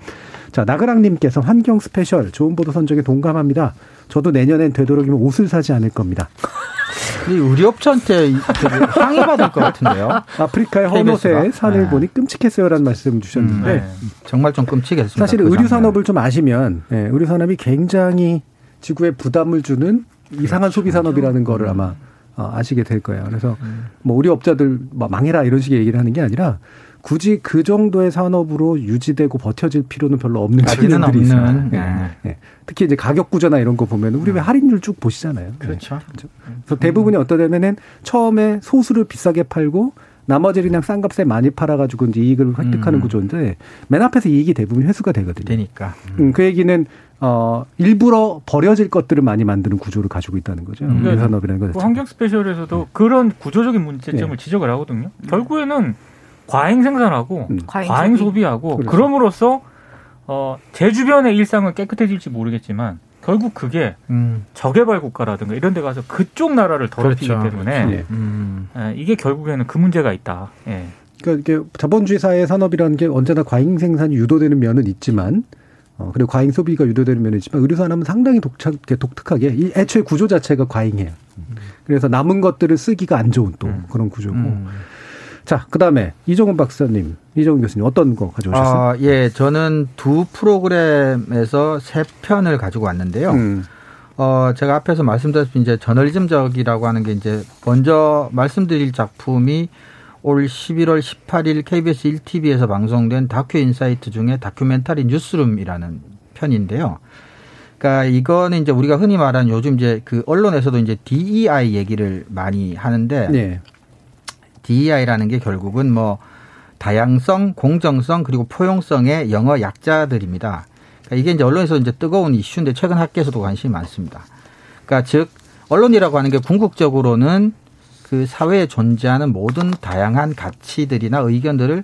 자 나그랑님께서 환경 스페셜 좋은 보도 선정에 동감합니다. 저도 내년엔 되도록이면 옷을 사지 않을 겁니다. 이 우리 업체한테 항의받을 것 같은데요. 아프리카의? 헌옷에 산을 네. 보니 끔찍했어요라는 말씀 주셨는데 네. 정말 좀 끔찍했습니다. 사실 그 의류. 산업을 좀 아시면 예, 의류 산업이 굉장히 지구에 부담을 주는 이상한 소비 산업이라는 거를 아마 어, 아시게 될 거예요. 그래서 뭐 우리 업자들 뭐 망해라 이런 식의 얘기를 하는 게 아니라 굳이 그 정도의 산업으로 유지되고 버텨질 필요는 별로 없는 측면들이. 예, 네. 예. 특히 이제 가격 구조나 이런 거 보면 우리 왜 할인율 쭉 보시잖아요. 예. 그렇죠. 그래서 대부분이 어떠냐면은 처음에 소수를 비싸게 팔고 나머지를 그냥 싼 값에 많이 팔아가지고 이제 이익을 획득하는 음. 구조인데 맨 앞에서 이익이 대부분 회수가 되거든요. 되니까. 음, 그 얘기는 어 일부러 버려질 것들을 많이 만드는 구조를 가지고 있다는 거죠. 음. 우리 산업이라는 것 그. 환경 스페셜에서도 그런 구조적인 문제점을 네. 지적을 하거든요. 결국에는 과잉 생산하고 음. 과잉 과잉 소비. 소비하고 그렇죠. 그럼으로써 어, 제 주변의 일상은 깨끗해질지 모르겠지만 결국 그게 음. 저개발 국가라든가 이런 데 가서 그쪽 나라를 더럽히기 그렇죠. 때문에 예. 음. 예, 이게 결국에는 그 문제가 있다. 예. 그러니까 이게 자본주의 사회 산업이라는 게 언제나 과잉 생산이 유도되는 면은 있지만 어 그리고 과잉 소비가 유도되는 면은 있지만 의류 산업은 상당히 독특, 독특하게 이 애초에 구조 자체가 과잉해요. 그래서 남은 것들을 쓰기가 안 좋은 또 음. 그런 구조고. 음. 자, 그 다음에 이종훈 박사님, 이종훈 교수님 어떤 거 가져오셨어요? 아, 예, 저는 두 프로그램에서 세 편을 가지고 왔는데요. 음. 어, 제가 앞에서 말씀드렸듯이 이제 저널리즘적이라고 하는 게 이제 먼저 말씀드릴 작품이 올 11월 18일 KBS 1TV에서 방송된 다큐 인사이트 중에 다큐멘터리 뉴스룸이라는 편인데요. 그러니까 이거는 이제 우리가 흔히 말하는 요즘 이제 그 언론에서도 이제 DEI 얘기를 많이 하는데 네. DEI라는 게 결국은 뭐 다양성, 공정성 그리고 포용성의 영어 약자들입니다. 그러니까 이게 이제 언론에서 이제 뜨거운 이슈인데 최근 학계에서도 관심이 많습니다. 그러니까 즉 언론이라고 하는 게 궁극적으로는 그 사회에 존재하는 모든 다양한 가치들이나 의견들을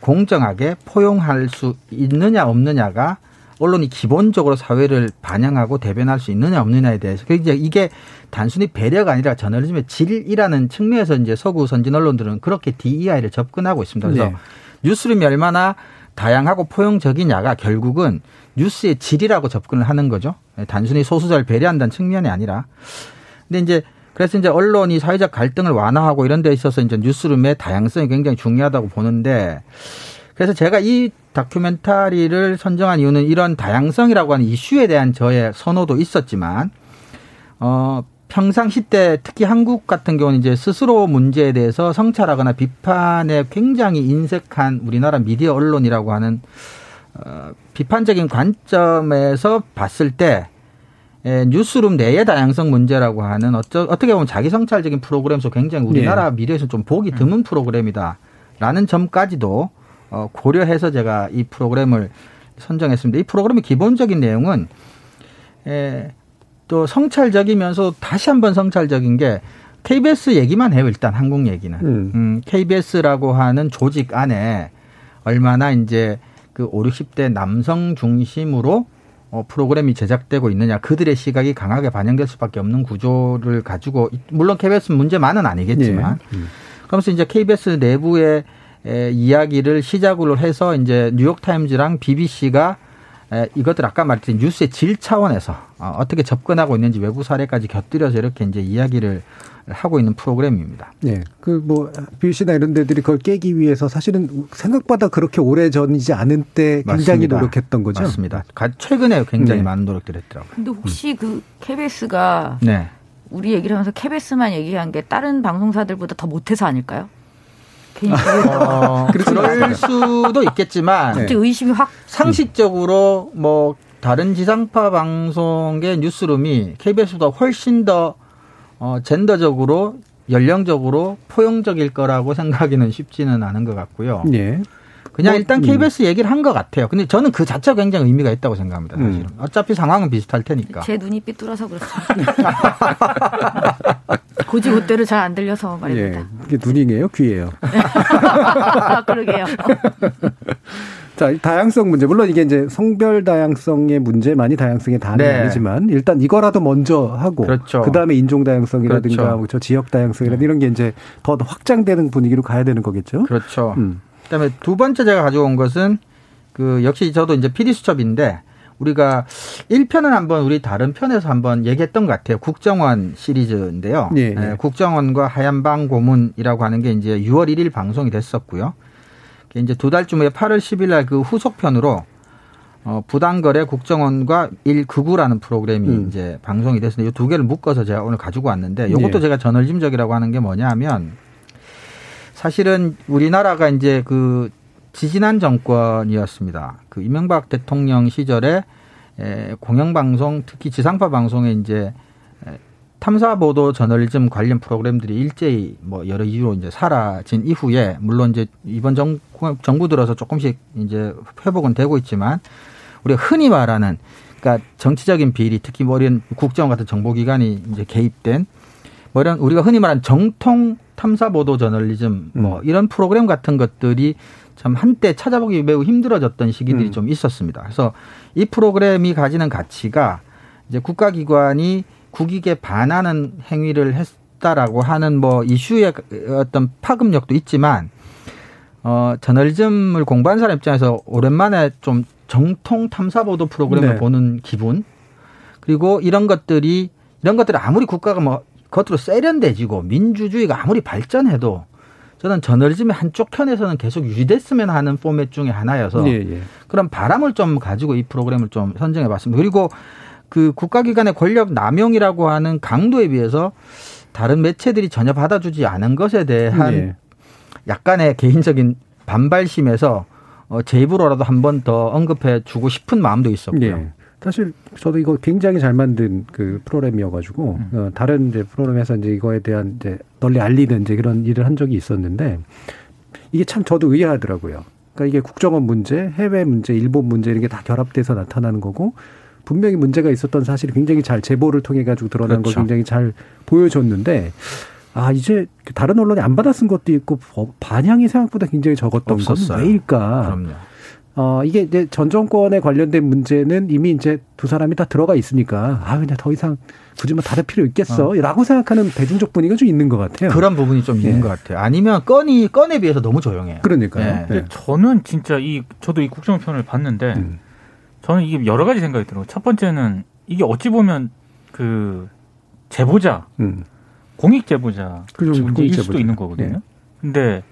공정하게 포용할 수 있느냐 없느냐가 언론이 기본적으로 사회를 반영하고 대변할 수 있느냐 없느냐에 대해서 그 이제 이게 단순히 배려가 아니라 저널리즘의 질이라는 측면에서 이제 서구 선진 언론들은 그렇게 DEI를 접근하고 있습니다. 그래서 네. 뉴스룸이 얼마나 다양하고 포용적이냐가 결국은 뉴스의 질이라고 접근을 하는 거죠. 단순히 소수자를 배려한다는 측면이 아니라. 근데 이제 그래서 이제 언론이 사회적 갈등을 완화하고 이런 데 있어서 이제 뉴스룸의 다양성이 굉장히 중요하다고 보는데 그래서 제가 이 다큐멘터리를 선정한 이유는 이런 다양성이라고 하는 이슈에 대한 저의 선호도 있었지만 어 평상시 때 특히 한국 같은 경우는 이제 스스로 문제에 대해서 성찰하거나 비판에 굉장히 인색한 우리나라 미디어 언론이라고 하는 어, 비판적인 관점에서 봤을 때 에, 뉴스룸 내의 다양성 문제라고 하는 어쩌, 어떻게 보면 자기 성찰적인 프로그램에서 굉장히 우리나라 네. 미디어에서 좀 보기 드문 프로그램이다라는 점까지도 어, 고려해서 제가 이 프로그램을 선정했습니다. 이 프로그램의 기본적인 내용은 에, 또 성찰적이면서 다시 한번 성찰적인 게 KBS 얘기만 해요. 일단 한국 얘기는 음. 음, KBS라고 하는 조직 안에 얼마나 이제 그 5, 60대 남성 중심으로 어, 프로그램이 제작되고 있느냐 그들의 시각이 강하게 반영될 수밖에 없는 구조를 가지고 물론 KBS 문제만은 아니겠지만 네. 음. 그러면서 이제 KBS 내부의 에, 이야기를 시작으로 해서 이제 뉴욕 타임즈랑 BBC가 에, 이것들 아까 말했듯이 뉴스의 질 차원에서 어, 어떻게 접근하고 있는지 외부 사례까지 곁들여서 이렇게 이제 이야기를 하고 있는 프로그램입니다. 네. 그뭐 BBC나 이런 데들이 그걸 깨기 위해서 사실은 생각보다 그렇게 오래 전이지 않은 때 굉장히 맞습니다. 노력했던 거죠. 맞습니다. 최근에 굉장히 네. 많은 노력들을 했더라고요. 근데 혹시 음. 그 KBS가 네. 우리 얘기를 하면서 KBS만 얘기한 게 다른 방송사들보다 더 못해서 아닐까요? 어, 그럴 수도 있겠지만 갑자기 의심이 확 상식적으로 뭐 다른 지상파 방송의 뉴스룸이 KBS보다 훨씬 더 어, 젠더적으로 연령적으로 포용적일 거라고 생각하기는 쉽지는 않은 것 같고요. 네. 그냥 뭐, 일단 KBS 음. 얘기를 한 것 같아요. 근데 저는 그 자체가 굉장히 의미가 있다고 생각합니다. 사실은. 음. 어차피 상황은 비슷할 테니까. 제 눈이 삐뚤어서 그렇습니다. 고지고대로 잘 안 들려서 말입니다. 예. 이게 눈이에요? 귀예요? 그러게요. 자, 다양성 문제. 물론 이게 이제 성별 다양성의 문제만이 다양성의 단위 네. 아니지만 일단 이거라도 먼저 하고 그렇죠. 그다음에 인종 다양성이라든가 그렇죠. 뭐 저 지역 다양성이라든가 네. 이런 게 이제 더 확장되는 분위기로 가야 되는 거겠죠. 그렇죠. 음. 그다음에 두 번째 제가 가져온 것은 그 역시 저도 이제 PD 수첩인데 우리가 1편은 한번 우리 다른 편에서 한번 얘기했던 것 같아요. 국정원 시리즈인데요. 네, 네. 국정원과 하얀방 고문이라고 하는 게 이제 6월 1일 방송이 됐었고요. 이제 두 달쯤 후에 8월 10일 날 그 후속편으로 어, 부당거래 국정원과 일극우라는 프로그램이 음. 이제 방송이 됐는데 이두 개를 묶어서 제가 오늘 가지고 왔는데 이것도 네. 제가 저널즘적이라고 하는 게 뭐냐면 사실은 우리나라가 이제 그 지지난 정권이었습니다. 그 이명박 대통령 시절에 공영방송 특히 지상파 방송에 이제 탐사 보도 저널리즘 관련 프로그램들이 일제히 뭐 여러 이유로 이제 사라진 이후에 물론 이제 이번 정, 정부 들어서 조금씩 이제 회복은 되고 있지만 우리가 흔히 말하는 그러니까 정치적인 비리 특히 뭐 이런 국정원 같은 정보기관이 이제 개입된 뭐 이런 우리가 흔히 말하는 정통 탐사 보도 저널리즘 뭐 음. 이런 프로그램 같은 것들이 참 한때 찾아보기 매우 힘들어졌던 시기들이 음. 좀 있었습니다. 그래서 이 프로그램이 가지는 가치가 이제 국가기관이 국익에 반하는 행위를 했다라고 하는 뭐 이슈의 어떤 파급력도 있지만 어 저널리즘을 공부한 사람 입장에서 오랜만에 좀 정통 탐사 보도 프로그램을 네. 보는 기분 그리고 이런 것들이 이런 것들이 아무리 국가가 뭐 겉으로 세련돼지고 민주주의가 아무리 발전해도 저는 저널리즘의 한쪽 편에서는 계속 유지됐으면 하는 포맷 중에 하나여서 예, 예. 그런 바람을 좀 가지고 이 프로그램을 좀 선정해 봤습니다. 그리고 그 국가기관의 권력 남용이라고 하는 강도에 비해서 다른 매체들이 전혀 받아주지 않은 것에 대한 네. 약간의 개인적인 반발심에서 어, 제 입으로라도 한 번 더 언급해 주고 싶은 마음도 있었고요. 네. 사실 저도 이거 굉장히 잘 만든 그 프로그램이어가지고 음. 어, 다른 이제 프로그램에서 이제 이거에 대한 이제 널리 알리는 이제 그런 일을 한 적이 있었는데 이게 참 저도 의아하더라고요. 그러니까 이게 국정원 문제, 해외 문제, 일본 문제 이런 게 다 결합돼서 나타나는 거고 분명히 문제가 있었던 사실이 굉장히 잘 제보를 통해 가지고 드러난 그렇죠. 걸 굉장히 잘 보여줬는데 아 이제 다른 언론이 안 받아 쓴 것도 있고 반향이 생각보다 굉장히 적었던 건 왜일까? 그럼요. 어, 이게 이제 전 정권에 관련된 문제는 이미 이제 두 사람이 다 들어가 있으니까, 아, 그냥 더 이상 굳이 뭐 다를 필요 있겠어. 라고 생각하는 대중적 분위기가 좀 있는 것 같아요. 그런 부분이 좀 있는 예. 것 같아요. 아니면 건이 건에 비해서 너무 조용해요. 그러니까요. 예. 네. 근데 저는 진짜 이 저도 이 국정편을 봤는데 음. 저는 이게 여러 가지 생각이 들어요. 첫 번째는 이게 어찌 보면 그 제보자, 음. 공익 제보자 그죠, 문제일 수도. 있는 거거든요. 예. 근데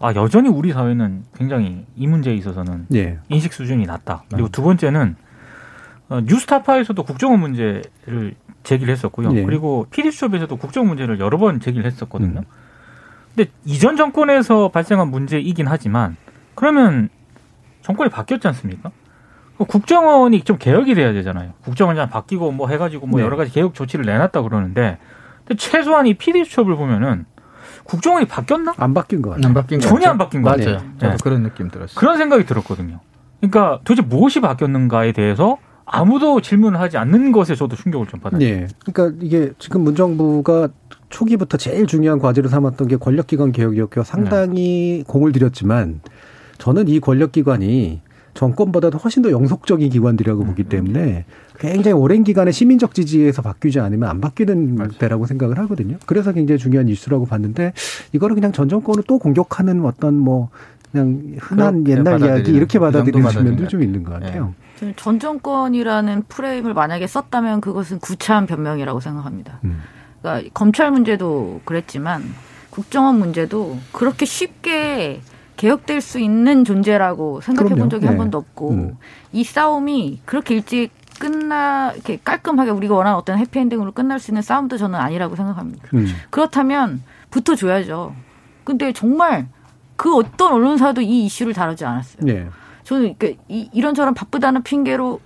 아 여전히 우리 사회는 굉장히 이 문제에 있어서는 예. 인식 수준이 낮다. 그리고 네. 두 번째는 어, 뉴스타파에서도 국정원 문제를 제기를 했었고요. 예. 그리고 피디수첩에서도 국정 문제를 여러 번 제기를 했었거든요. 음. 근데 이전 정권에서 발생한 문제이긴 하지만 그러면 정권이 바뀌었지 않습니까? 그 국정원이 좀 개혁이 돼야 되잖아요. 국정원장 바뀌고 뭐 해가지고 뭐 네. 여러 가지 개혁 조치를 내놨다 그러는데 근데 최소한 이 피디수첩을 보면은 국정원이 바뀌었나? 안 바뀐 것 같아요. 안 바뀐 거 전혀? 안 바뀐 것 맞아요. 같아요. 저도 네. 그런 느낌 들었어요. 그런 생각이 들었거든요. 그러니까 도대체 무엇이 바뀌었는가에 대해서 아무도 질문을 하지 않는 것에 저도 충격을 좀 받아요. 예. 그러니까 이게 지금 문정부가 초기부터 제일 중요한 과제로 삼았던 게 권력기관 개혁이었고 상당히 공을 들였지만 저는 이 권력기관이 정권보다도 훨씬 더 영속적인 기관들이라고 보기 때문에 굉장히 오랜 기간의 시민적 지지에서 바뀌지 않으면 안 바뀌는 데라고 생각을 하거든요. 그래서 굉장히 중요한 이슈라고 봤는데 이거를 그냥 전 정권을 또 공격하는 어떤 뭐 그냥 흔한 옛날 이야기 받아들이는, 이렇게 그 받아들이는 받아들이는 면도 좀것 있는 것 같아요. 저는 전 정권이라는 프레임을 만약에 썼다면 그것은 구차한 변명이라고 생각합니다. 음. 그러니까 검찰 문제도 그랬지만 국정원 문제도 그렇게 쉽게 개혁될 수 있는 존재라고 생각해. 본 적이 한 네. 번도 없고 음. 이 싸움이 그렇게 일찍 끝나 이렇게 깔끔하게 우리가 원하는 어떤 해피엔딩으로 끝날 수 있는 싸움도 저는 아니라고 생각합니다. 음. 그렇다면 붙어 줘야죠. 근데 정말 그 어떤 언론사도 이 이슈를 다루지 않았어요. 예. 저는 그 이, 이런저런 바쁘다는 핑계로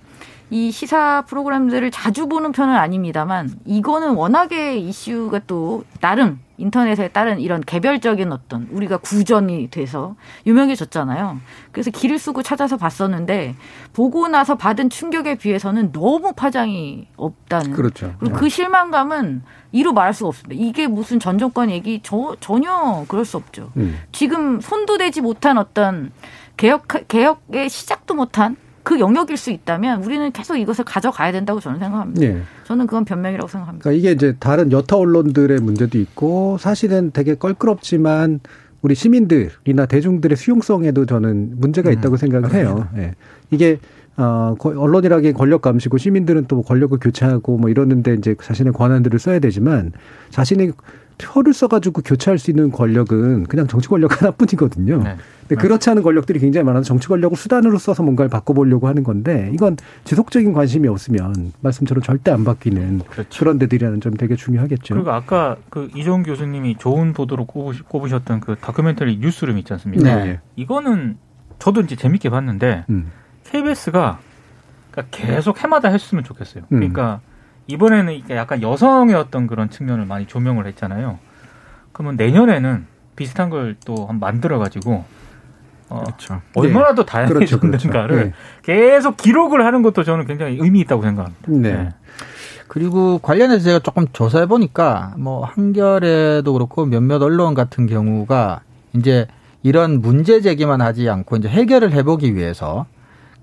이 시사 프로그램들을 자주 보는 편은 아닙니다만 이거는 워낙에 이슈가 또 나름 인터넷에 따른 이런 개별적인 어떤 우리가 구전이 돼서 유명해졌잖아요. 그래서 길을 쓰고 찾아서 봤었는데 보고 나서 받은 충격에 비해서는 너무 파장이 없다는 그렇죠. 그리고 그 실망감은 이루 말할 수가 없습니다. 이게 무슨 전 정권 얘기 저, 전혀 그럴 수 없죠. 음. 지금 손도 대지 못한 어떤 개혁 개혁의 시작도 못한 그 영역일 수 있다면 우리는 계속 이것을 가져가야 된다고 저는 생각합니다. 예. 저는 그건 변명이라고 생각합니다. 그러니까 이게 이제 다른 여타 언론들의 문제도 있고 사실은 되게 껄끄럽지만 우리 시민들이나 대중들의 수용성에도 저는 문제가 있다고 생각을 해요. 예. 이게 어 거- 언론이라기엔 권력 감시고 시민들은 또 권력을 교체하고 뭐 이러는데 이제 자신의 권한들을 써야 되지만 자신의 표를 써가지고 교체할 수 있는 권력은 그냥 정치 권력 하나뿐이거든요. 네. 근데 그렇지 않은 권력들이 굉장히 많아서 정치 권력을 수단으로 써서 뭔가를 바꿔보려고 하는 건데 이건 지속적인 관심이 없으면 말씀처럼 절대 안 바뀌는 그렇죠. 그런 데들이라는 점 되게 중요하겠죠. 그리고 아까 그 이종훈 교수님이 좋은 보도로 꼽으셨던 그 다큐멘터리 뉴스룸 있지 않습니까? 네. 이거는 저도 이제 재밌게 봤는데 음. KBS가 그러니까 계속 해마다 했으면 좋겠어요. 음. 그러니까 이번에는 약간 여성의 어떤 그런 측면을 많이 조명을 했잖아요. 그러면 내년에는 비슷한 걸 또 한번 만들어 가지고 어, 그렇죠. 얼마나 더 그렇죠, 그렇죠. 다양해졌는가를 네. 계속 기록을 하는 것도 저는 굉장히 의미 있다고 생각합니다. 네. 그리고 관련해서 제가 조금 조사해 보니까 뭐 한겨레도 그렇고 몇몇 언론 같은 경우가 이제 이런 문제 제기만 하지 않고 이제 해결을 해보기 위해서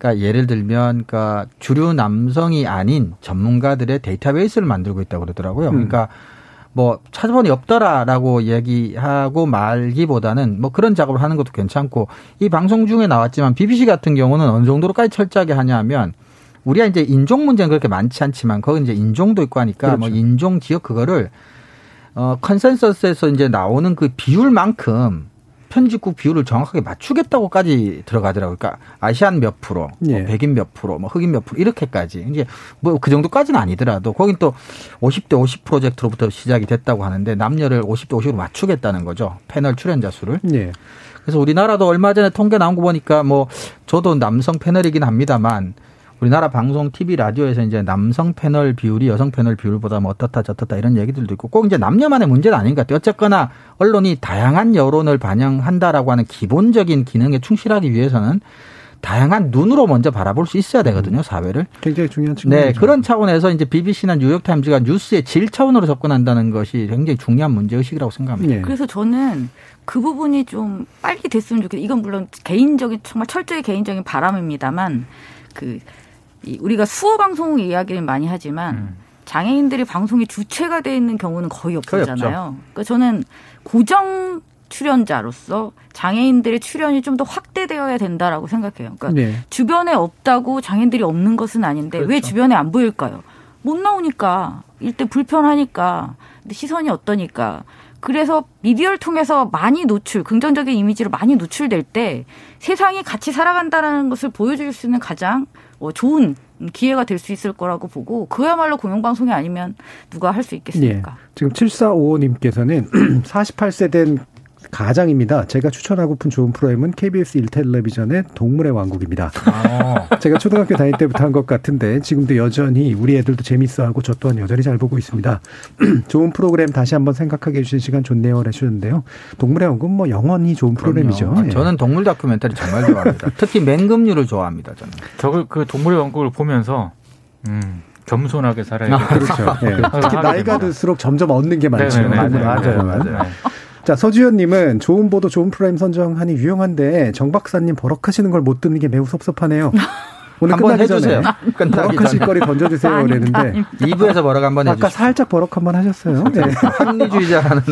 그러니까 예를 들면 그러니까 주류 남성이 아닌 전문가들의 데이터베이스를 만들고 있다고 그러더라고요. 음. 그러니까 뭐 찾아보니 없더라라고 얘기하고 말기보다는 뭐 그런 작업을 하는 것도 괜찮고 이 방송 중에 나왔지만 BBC 같은 경우는 어느 정도로까지 철저하게 하냐면 우리가 이제 인종 문제는 그렇게 많지 않지만 거기 이제 인종도 있고 하니까 뭐 그렇죠. 인종 지역 그거를 어 컨센서스에서 이제 나오는 그 비율만큼 편집국 비율을 정확하게 맞추겠다고까지 들어가더라고요. 그러니까 아시안 몇 프로, 뭐 예. 백인 몇 프로, 뭐 흑인 몇 프로 이렇게까지 이제 뭐 그 정도까지는 아니더라도 거긴 또 50대 50 프로젝트로부터 시작이 됐다고 하는데 남녀를 50대 50으로 맞추겠다는 거죠. 패널 출연자 수를. 예. 그래서 우리나라도 얼마 전에 통계 나온 거 보니까 뭐 저도 남성 패널이긴 합니다만 우리나라 방송, TV, 라디오에서 이제 남성 패널 비율이 여성 패널 비율보다 뭐 어떻다 저떻다 이런 얘기들도 있고 꼭 이제 남녀만의 문제는 아닌 것 같아요. 어쨌거나 언론이 다양한 여론을 반영한다라고 하는 기본적인 기능에 충실하기 위해서는 다양한 눈으로 먼저 바라볼 수 있어야 되거든요, 음. 사회를. 굉장히 중요한 측면이죠. 네, 그런 차원에서 이제 BBC나 뉴욕타임즈가 뉴스의 질 차원으로 접근한다는 것이 굉장히 중요한 문제의식이라고 생각합니다. 예. 그래서 저는 그 부분이 좀 빨리 됐으면 좋겠어요. 이건 물론 개인적인 정말 철저히 개인적인 바람입니다만 그 이, 우리가 수어 방송 이야기를 많이 하지만 음. 장애인들이 방송의 주체가 돼 있는 경우는 거의 없잖아요. 그러니까 저는 고정 출연자로서 장애인들의 출연이 좀 더 확대되어야 된다라고 생각해요. 그러니까 네. 주변에 없다고 장애인들이 없는 것은 아닌데 왜 그렇죠. 주변에 안 보일까요? 못 나오니까 일대 불편하니까 시선이 어떠니까 그래서 미디어를 통해서 많이 노출 긍정적인 이미지로 많이 노출될 때 세상이 같이 살아간다는 것을 보여줄 수 있는 가장 뭐 좋은 기회가 될 수 있을 거라고 보고 그야말로 공영방송이 아니면 누가 할수 예. 있겠습니까? 지금 7455님께서는 48세 된 가장입니다. 제가 추천하고픈 좋은 프로그램은 KBS 1텔레비전의 동물의 왕국입니다. 어. 제가 초등학교 다닐 때부터 한 것 같은데 지금도 여전히 우리 애들도 재밌어하고 저 또한 여전히 잘 보고 있습니다. 좋은 프로그램 다시 한번 생각하게 해주신 시간 좋네요. 해주셨는데요. 동물의 왕국 뭐 영원히 좋은 프로그램이죠. 그럼요. 예. 저는 동물 다큐멘터리 정말 좋아합니다. 특히 맹금류를 좋아합니다. 저는. 저걸 그 동물의 왕국을 보면서 음, 겸손하게 살아야 돼. 그렇죠. 예. 특히 나이가 들수록 점점 얻는 게 많죠. 네네네. 동물의 맞아요, 왕국은. 맞아요. 자, 서주현님은 좋은 보도, 좋은 프로그램 선정하니 유용한데 정 박사님 버럭하시는 걸 못 듣는 게 매우 섭섭하네요. 오늘 한번 끝나기 전에 해주세요. 버럭하실. 거리 던져주세요. 그랬는데 2부에서 뭐라고 한번 아까 해주시죠. 살짝 버럭 한번 하셨어요. 네. 합리주의자라는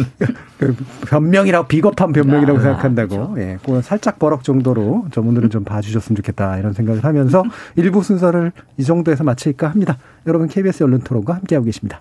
그 변명이라고 비겁한 변명이라고 아, 생각한다고. 예, 그건 살짝 버럭 정도로 좀 오늘은 좀 봐주셨으면 좋겠다 이런 생각을 하면서 일부 순서를 이 정도에서 마칠까 합니다. 여러분 KBS 언론 토론과 함께하고 계십니다.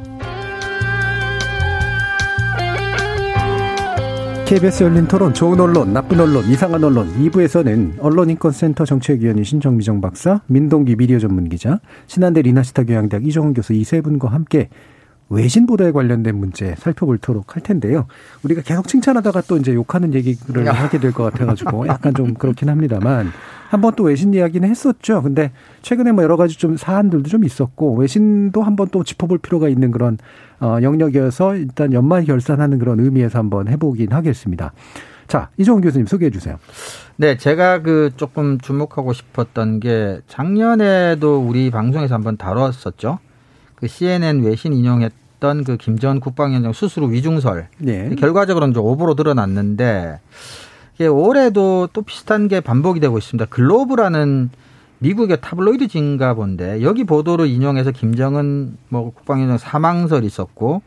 KBS 열린 토론 좋은 언론, 나쁜 언론, 이상한 언론. 2부에서는 언론인권센터 정책위원이신 정미정 박사, 민동기 미디어 전문기자, 신한대 리나시타 교양대학 이정훈 교수 이 세 분과 함께 외신 보도에 관련된 문제 살펴보도록 할 텐데요. 우리가 계속 칭찬하다가 또 이제 욕하는 얘기를 하게 될 것 같아가지고 약간 좀 그렇긴 합니다만 한번 또 외신 이야기는 했었죠. 근데 최근에 뭐 여러 가지 좀 사안들도 좀 있었고 외신도 한번 또 짚어볼 필요가 있는 그런 어, 영역이어서 일단 연말 결산하는 그런 의미에서 한번 해보긴 하겠습니다. 자, 이종훈 교수님 소개해 주세요. 네, 제가 그 조금 주목하고 싶었던 게 작년에도 우리 방송에서 한번 다뤘었죠. 그 CNN 외신 인용했 던 그 김전 국방위원장 수수로 위중설. 네. 결과적으로는 이제 오보로 드러났는데 이게 올해도 또 비슷한 게 반복이 되고 있습니다. 글로브라는 미국의 타블로이드 진가 본데 여기 보도를 인용해서 김정은 뭐 국방위원장 사망설 있었고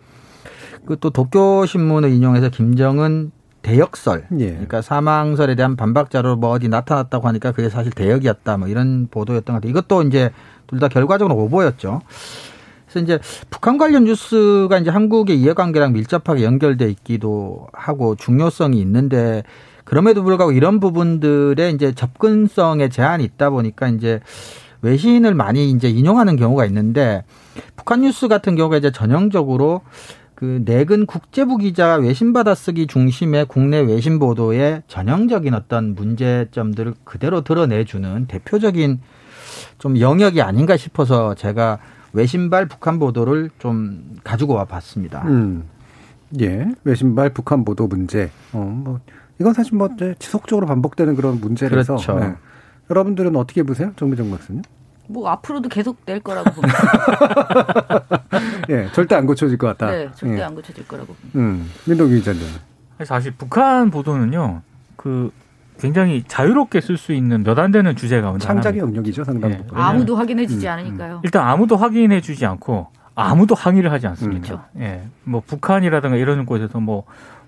그 또 도쿄 신문을 인용해서 김정은 대역설 예. 그러니까 사망설에 대한 반박 자료로 뭐 어디 나타났다고 하니까 그게 사실 대역이었다 뭐 이런 보도였던 것 같아요. 이것도 이제 둘 다 결과적으로 오보였죠. 그래서 이제 북한 관련 뉴스가 이제 한국의 이해관계랑 밀접하게 연결돼 있기도 하고 중요성이 있는데 그럼에도 불구하고 이런 부분들의 이제 접근성에 제한이 있다 보니까 이제 외신을 많이 이제 인용하는 경우가 있는데 북한 뉴스 같은 경우가 이제 전형적으로 그 내근 국제부 기자가 외신 받아쓰기 중심의 국내 외신 보도의 전형적인 어떤 문제점들을 그대로 드러내주는 대표적인 좀 영역이 아닌가 싶어서 제가 외신발 북한 보도를 좀 가지고 와 봤습니다. 음. 예. 외신발 북한 보도 문제. 어, 뭐, 이건 사실 뭐, 이제 지속적으로 반복되는 그런 문제라서. 그렇죠. 네. 여러분들은 어떻게 보세요? 정미정 박사님? 뭐 앞으로도 계속 될 거라고 봅니다. 예. 절대 안 고쳐질 것 같다. 네, 절대 예. 안 고쳐질 거라고 봅니다. 음. 민동기 기자님. 사실 북한 보도는요, 그 굉장히 자유롭게 쓸 수 있는 몇 안 되는 주제 가운데 창작의. 영역이죠, 상당 예. 부분. 아무도 확인해 주지 음, 않으니까요. 일단 아무도 확인해 주지 않고 아무도 항의를 하지 않습니다. 그렇죠. 예, 뭐 북한이라든가 이런 곳에서 뭐,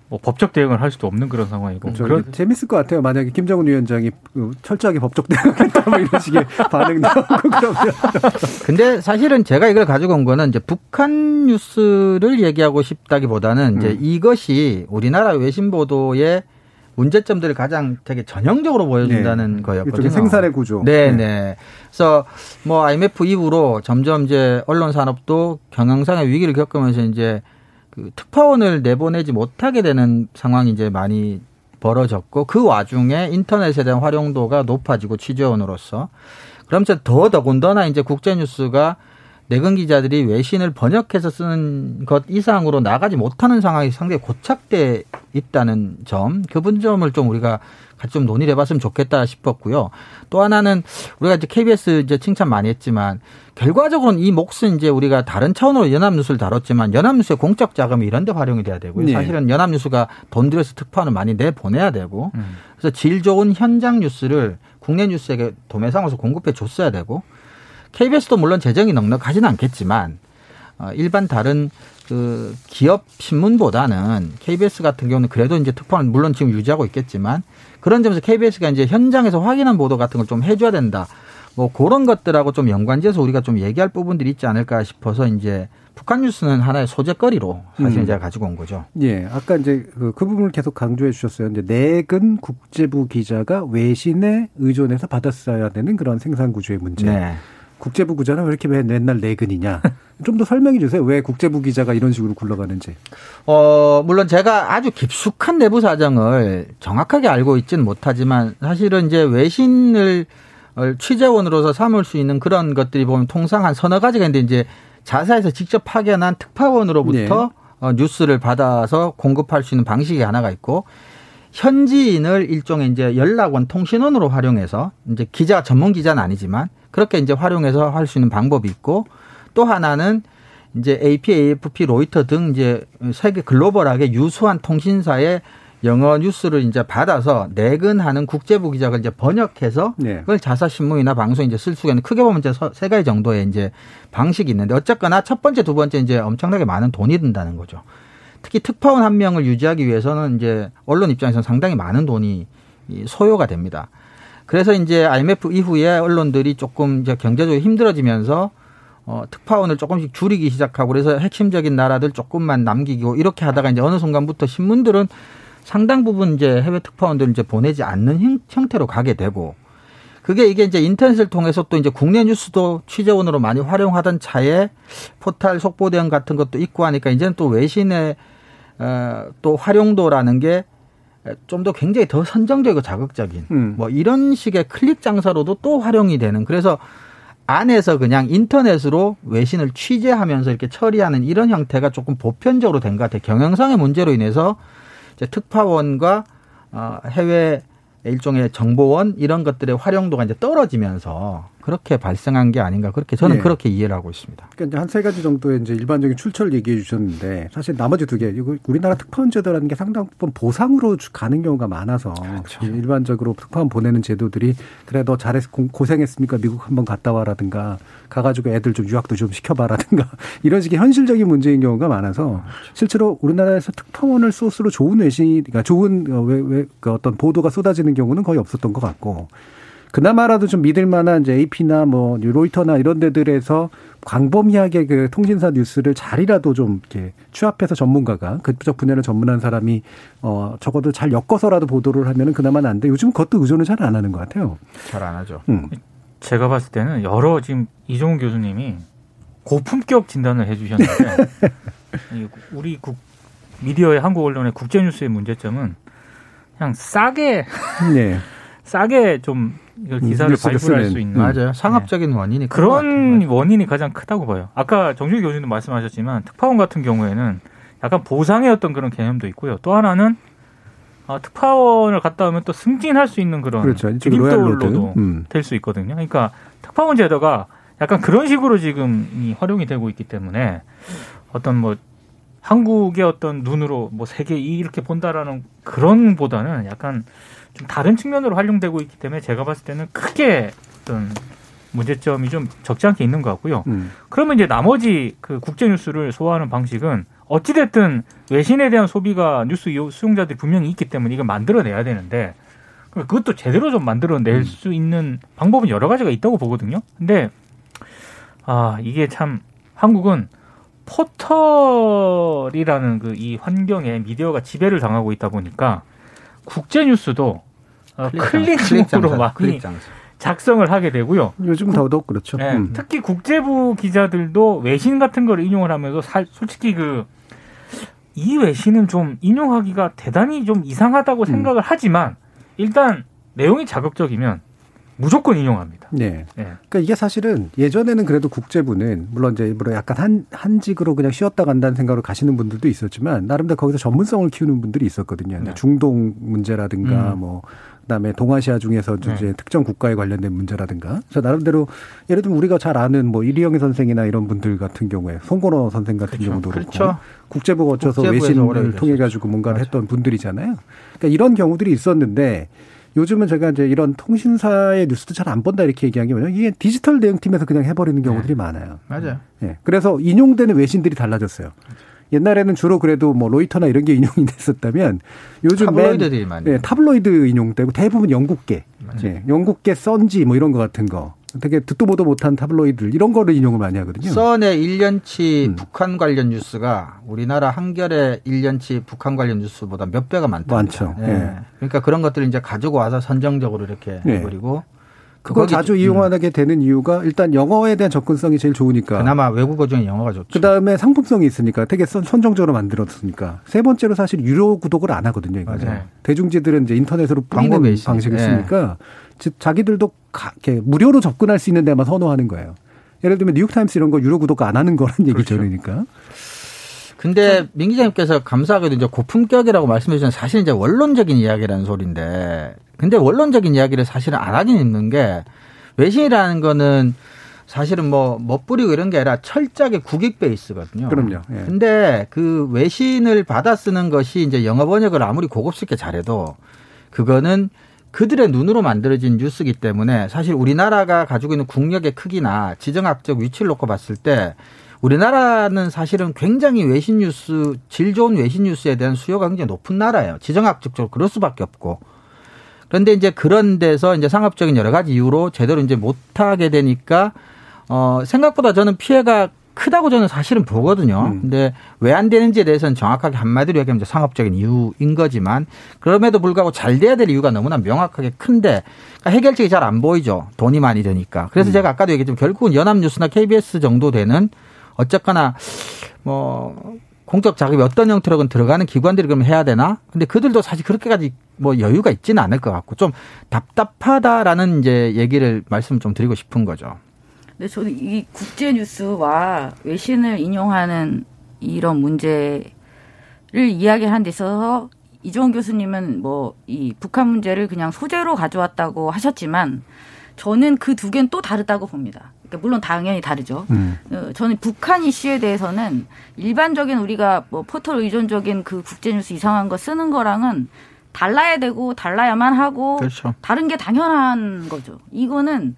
뭐 법적 대응을 할 수도 없는 그런 상황이고 저 그런 재밌을 것 같아요. 만약에 김정은 위원장이 그 철저하게 법적 대응하겠다 뭐 이런 식의 반응 나오고 그러면 근데 사실은 제가 이걸 가지고 온 거는 이제 북한 뉴스를 얘기하고 싶다기보다는 이제 음. 이것이 우리나라 외신 보도의 문제점들을 가장 되게 전형적으로 보여준다는 네. 거였거든요. 생산의 구조. 네, 네. 그래서 뭐 IMF 이후로 점점 이제 언론 산업도 경영상의 위기를 겪으면서 이제 그 특파원을 내보내지 못하게 되는 상황이 이제 많이 벌어졌고 그 와중에 인터넷에 대한 활용도가 높아지고 취재원으로서 그러면서 더 더군다나 이제 국제뉴스가 내근 기자들이 외신을 번역해서 쓰는 것 이상으로 나가지 못하는 상황이 상당히 고착돼 있다는 점, 그 분점을 좀 우리가 같이 좀 논의를 해봤으면 좋겠다 싶었고요. 또 하나는 우리가 이제 KBS 이제 칭찬 많이 했지만 결과적으로는 이 몫은 이제 우리가 다른 차원으로 연합뉴스를 다뤘지만 연합뉴스의 공적 자금이 이런 데 활용이 돼야 되고요. 네. 사실은 연합뉴스가 돈 들여서 특파원을 많이 내 보내야 되고 음. 그래서 질 좋은 현장 뉴스를 국내 뉴스에게 도매 상으로서 공급해 줬어야 되고 KBS도 물론 재정이 넉넉하지는 않겠지만 어, 일반 다른 그 기업 신문보다는 KBS 같은 경우는 그래도 이제 특파원 물론 지금 유지하고 있겠지만 그런 점에서 KBS가 이제 현장에서 확인한 보도 같은 걸 좀 해줘야 된다. 뭐 그런 것들하고 좀 연관지어서 우리가 좀 얘기할 부분들이 있지 않을까 싶어서 이제 북한 뉴스는 하나의 소재거리로 사실 음. 제가 가지고 온 거죠. 예, 아까 이제 그, 그 부분을 계속 강조해 주셨어요. 이제 내근 국제부 기자가 외신에 의존해서 받았어야 되는 그런 생산 구조의 문제. 네. 국제부 기자는 왜 이렇게 왜 맨날 내근이냐? 좀 더 설명해 주세요. 왜 국제부 기자가 이런 식으로 굴러가는지. 어, 물론 제가 아주 깊숙한 내부 사정을 정확하게 알고 있지는 못하지만 사실은 이제 외신을 어, 취재원으로서 삼을 수 있는 그런 것들이 보면 통상 한 서너 가지가 있는데 이제 자사에서 직접 파견한 특파원으로부터 어, 뉴스를 받아서 공급할 수 있는 방식이 하나가 있고 현지인을 일종의 이제 연락원 통신원으로 활용해서 이제 기자 전문 기자는 아니지만 그렇게 이제 활용해서 할 수 있는 방법이 있고 또 하나는 이제 AP, AFP, 로이터 등 이제 세계 글로벌하게 유수한 통신사의 영어 뉴스를 이제 받아서 내근하는 국제부 기자가 이제 번역해서 네. 그걸 자사 신문이나 방송에 이제 쓸 수가 있는 크게 보면 이제 서- 세 가지 정도의 이제 방식이 있는데 어쨌거나 첫 번째, 두 번째 이제 엄청나게 많은 돈이 든다는 거죠. 특히 특파원 한 명을 유지하기 위해서는 이제 언론 입장에서는 상당히 많은 돈이 이 소요가 됩니다. 그래서 이제 IMF 이후에 언론들이 조금 이제 경제적으로 힘들어지면서 어, 특파원을 조금씩 줄이기 시작하고 그래서 핵심적인 나라들 조금만 남기고 이렇게 하다가 이제 어느 순간부터 신문들은 상당 부분 이제 해외 특파원들을 이제 보내지 않는 형- 형태로 가게 되고 그게 이게 이제 인터넷을 통해서 또 이제 국내 뉴스도 취재원으로 많이 활용하던 차에 포탈 속보 대응 같은 것도 있고 하니까 이제는 또 외신의 어, 또 활용도라는 게 좀 더 굉장히 더 선정적이고 자극적인 음. 뭐 이런 식의 클릭 장사로도 또 활용이 되는 그래서 안에서 그냥 인터넷으로 외신을 취재하면서 이렇게 처리하는 이런 형태가 조금 보편적으로 된 것 같아요. 경영상의 문제로 인해서 이제 특파원과 어, 해외 일종의 정보원 이런 것들의 활용도가 이제 떨어지면서 그렇게 발생한 게 아닌가 그렇게 저는 네. 그렇게 이해를 하고 있습니다. 그러니까 이제 한세 가지 정도의 이제 일반적인 출처를 얘기해 주셨는데 사실 나머지 두 개, 이거 우리나라 특파원 제도라는 게 상당 부분 보상으로 주- 가는 경우가 많아서 일반적으로 특파원 보내는 제도들이 그래 너 고- 고생했으니까 미국 한번 갔다 와라든가 가가지고 애들 좀 유학도 좀 시켜봐라든가 이런 식의 현실적인 문제인 경우가 많아서 실제로 우리나라에서 특파원을 소스로 좋은 외신, 그러니까 좋은 어, 외, 외, 그 어떤 보도가 쏟아지는 경우는 거의 없었던 것 같고 그나마라도 좀 믿을 만한 이제 AP나 뭐 로이터나 이런 데들에서 광범위하게 그 통신사 뉴스를 잘이라도 좀 이렇게 취합해서 전문가가 그쪽 분야를 전문한 사람이 어 적어도 잘 엮어서라도 보도를 하면은 그나마 난데 요즘 그것도 의존을 잘 안 하는 것 같아요. 잘 안 하죠. 음. 제가 봤을 때는 여러 지금 이종훈 교수님이 고품격 진단을 해주셨는데 이 우리 국 미디어의 한국 언론의 국제 뉴스의 문제점은 그냥 싸게 네. 싸게 좀 이걸 기사를 뉴스를 발굴할 쓰는. 수 있는 맞아요. 상업적인 원인이 큰것 같아요. 그런 원인이 가장 크다고 봐요. 아까 정준희 교수님도 말씀하셨지만 특파원 같은 경우에는 약간 보상의 어떤 그런 개념도 있고요. 또 하나는 아, 특파원을 갔다 오면 또 승진할 수 있는 그런 그렇죠. 디딤돌로도 음. 될수 있거든요. 그러니까 특파원 제도가 약간 그런 식으로 지금 이 활용이 되고 있기 때문에 어떤 뭐 한국의 어떤 눈으로 뭐 세계 이렇게 본다라는 그런 보다는 약간 좀 다른 측면으로 활용되고 있기 때문에 제가 봤을 때는 크게 어떤 문제점이 좀 적지 않게 있는 것 같고요. 음. 그러면 이제 나머지 그 국제 뉴스를 소화하는 방식은 어찌 됐든 외신에 대한 소비가 뉴스 요- 수용자들이 분명히 있기 때문에 이걸 만들어내야 되는데 그럼 그것도 제대로 좀 만들어낼 수 있는 방법은 여러 가지가 있다고 보거든요. 근데 아 이게 참 한국은 포털이라는 그 이 환경에 미디어가 지배를 당하고 있다 보니까 국제 뉴스도 어, 클릭 장사, 많이 클릭. 작성을 하게 되고요. 요즘 더더욱 그렇죠. 네, 음. 특히 국제부 기자들도 외신 같은 걸 인용을 하면서 살, 솔직히 그 이 외신은 좀 인용하기가 대단히 좀 이상하다고 생각을 하지만 일단 내용이 자극적이면 무조건 인용합니다. 네. 네. 그러니까 이게 사실은 예전에는 그래도 국제부는 물론 이제 물론 약간 한 한직으로 그냥 쉬었다 간다는 생각으로 가시는 분들도 있었지만 나름대로 거기서 전문성을 키우는 분들이 있었거든요. 네. 중동 문제라든가 음. 뭐 그다음에 동아시아 중에서 네. 이제 특정 국가에 관련된 문제라든가 그래서 나름대로 예를 들면 우리가 잘 아는 뭐 이리영애 선생이나 이런 분들 같은 경우에 송건호 선생 같은 그렇죠. 경우도 그렇고 그렇죠. 국제부에서 오래 외신을 통해. 가지고 뭔가를 맞아요. 했던 분들이잖아요. 그러니까 이런 경우들이 있었는데 요즘은 제가 이제 이런 통신사의 뉴스도 잘 안 본다 이렇게 얘기한 게 뭐냐면 이게 디지털 대응팀에서 그냥 해버리는 경우들이 많아요. 맞아요. 예. 그래서 인용되는 외신들이 달라졌어요. 옛날에는 주로 그래도 뭐 로이터나 이런 게 인용이 됐었다면 요즘 타블로이드들이 맨, 많이. 예, 타블로이드 인용되고 대부분 영국계. 예, 영국계 선지 뭐 이런 거 같은 거 되게 듣도 보도 못한 타블로이드 이런 거를 인용을 많이 하거든요. 선의 1년치 음. 북한 관련 뉴스가 우리나라 한겨레 1년치 북한 관련 뉴스보다 몇 배가 많다. 많죠. 예. 그러니까 그런 것들을 이제 가지고 와서 선정적으로 이렇게 예. 해버리고 그걸 자주 음. 이용하게 되는 이유가 일단 영어에 대한 접근성이 제일 좋으니까. 그나마 외국어 중에 영어가 좋죠. 그 다음에 상품성이 있으니까 되게 선, 선정적으로 만들었으니까. 세 번째로 사실 유료 구독을 안 하거든요. 이거. 대중지들은 이제 인터넷으로 뿌리는. 방식을 예. 쓰니까 즉 자기들도 가, 이렇게 무료로 접근할 수 있는 데만 선호하는 거예요. 예를 들면 뉴욕타임스 이런 거 유료 구독 안 하는 거란 얘기죠. 그렇죠. 그러니까. 근데 민 기자님께서 감사하게도 이제 고품격이라고 말씀해 주신 사실 이제 원론적인 이야기라는 소리인데 근데 원론적인 이야기를 사실은 안 하긴 있는 게 외신이라는 거는 사실은 뭐 멋부리고 이런 게 아니라 철저하게 국익 베이스거든요. 그럼요. 예. 근데 그 외신을 받아 쓰는 것이 이제 영어 번역을 아무리 고급스럽게 잘해도 그거는 그들의 눈으로 만들어진 뉴스기 때문에 사실 우리나라가 가지고 있는 국력의 크기나 지정학적 위치를 놓고 봤을 때 우리나라는 사실은 굉장히 외신 뉴스, 질 좋은 외신 뉴스에 대한 수요가 굉장히 높은 나라예요. 지정학적으로 그럴 수밖에 없고. 그런데 이제 그런 데서 이제 상업적인 여러 가지 이유로 제대로 이제 못하게 되니까 어 생각보다 저는 피해가 크다고 저는 사실은 보거든요. 음. 근데 왜 안 되는지에 대해서는 정확하게 한마디로 얘기하면 이제 상업적인 이유인 거지만 그럼에도 불구하고 잘 돼야 될 이유가 너무나 명확하게 큰데 그러니까 해결책이 잘 안 보이죠. 돈이 많이 드니까. 그래서 제가 아까도 얘기했지만 결국은 연합뉴스나 KBS 정도 되는 어쨌거나 뭐 공적 자금이 어떤 형태로건 들어가는 기관들이 그럼 해야 되나? 근데 그들도 사실 그렇게까지 뭐 여유가 있지는 않을 것 같고 좀 답답하다라는 이제 얘기를 말씀 좀 드리고 싶은 거죠. 근데 저는 이 국제 뉴스와 외신을 인용하는 이런 문제를 이야기하는 데 있어서 이종원 교수님은 뭐 이 북한 문제를 그냥 소재로 가져왔다고 하셨지만 저는 그 두 개는 또 다르다고 봅니다. 그러니까 물론 당연히 다르죠. 음. 어, 저는 북한 이슈에 대해서는 일반적인 우리가 뭐 포털 의존적인 그 국제 뉴스 이상한 거 쓰는 거랑은 달라야 되고 달라야만 하고 그렇죠. 다른 게 당연한 거죠. 이거는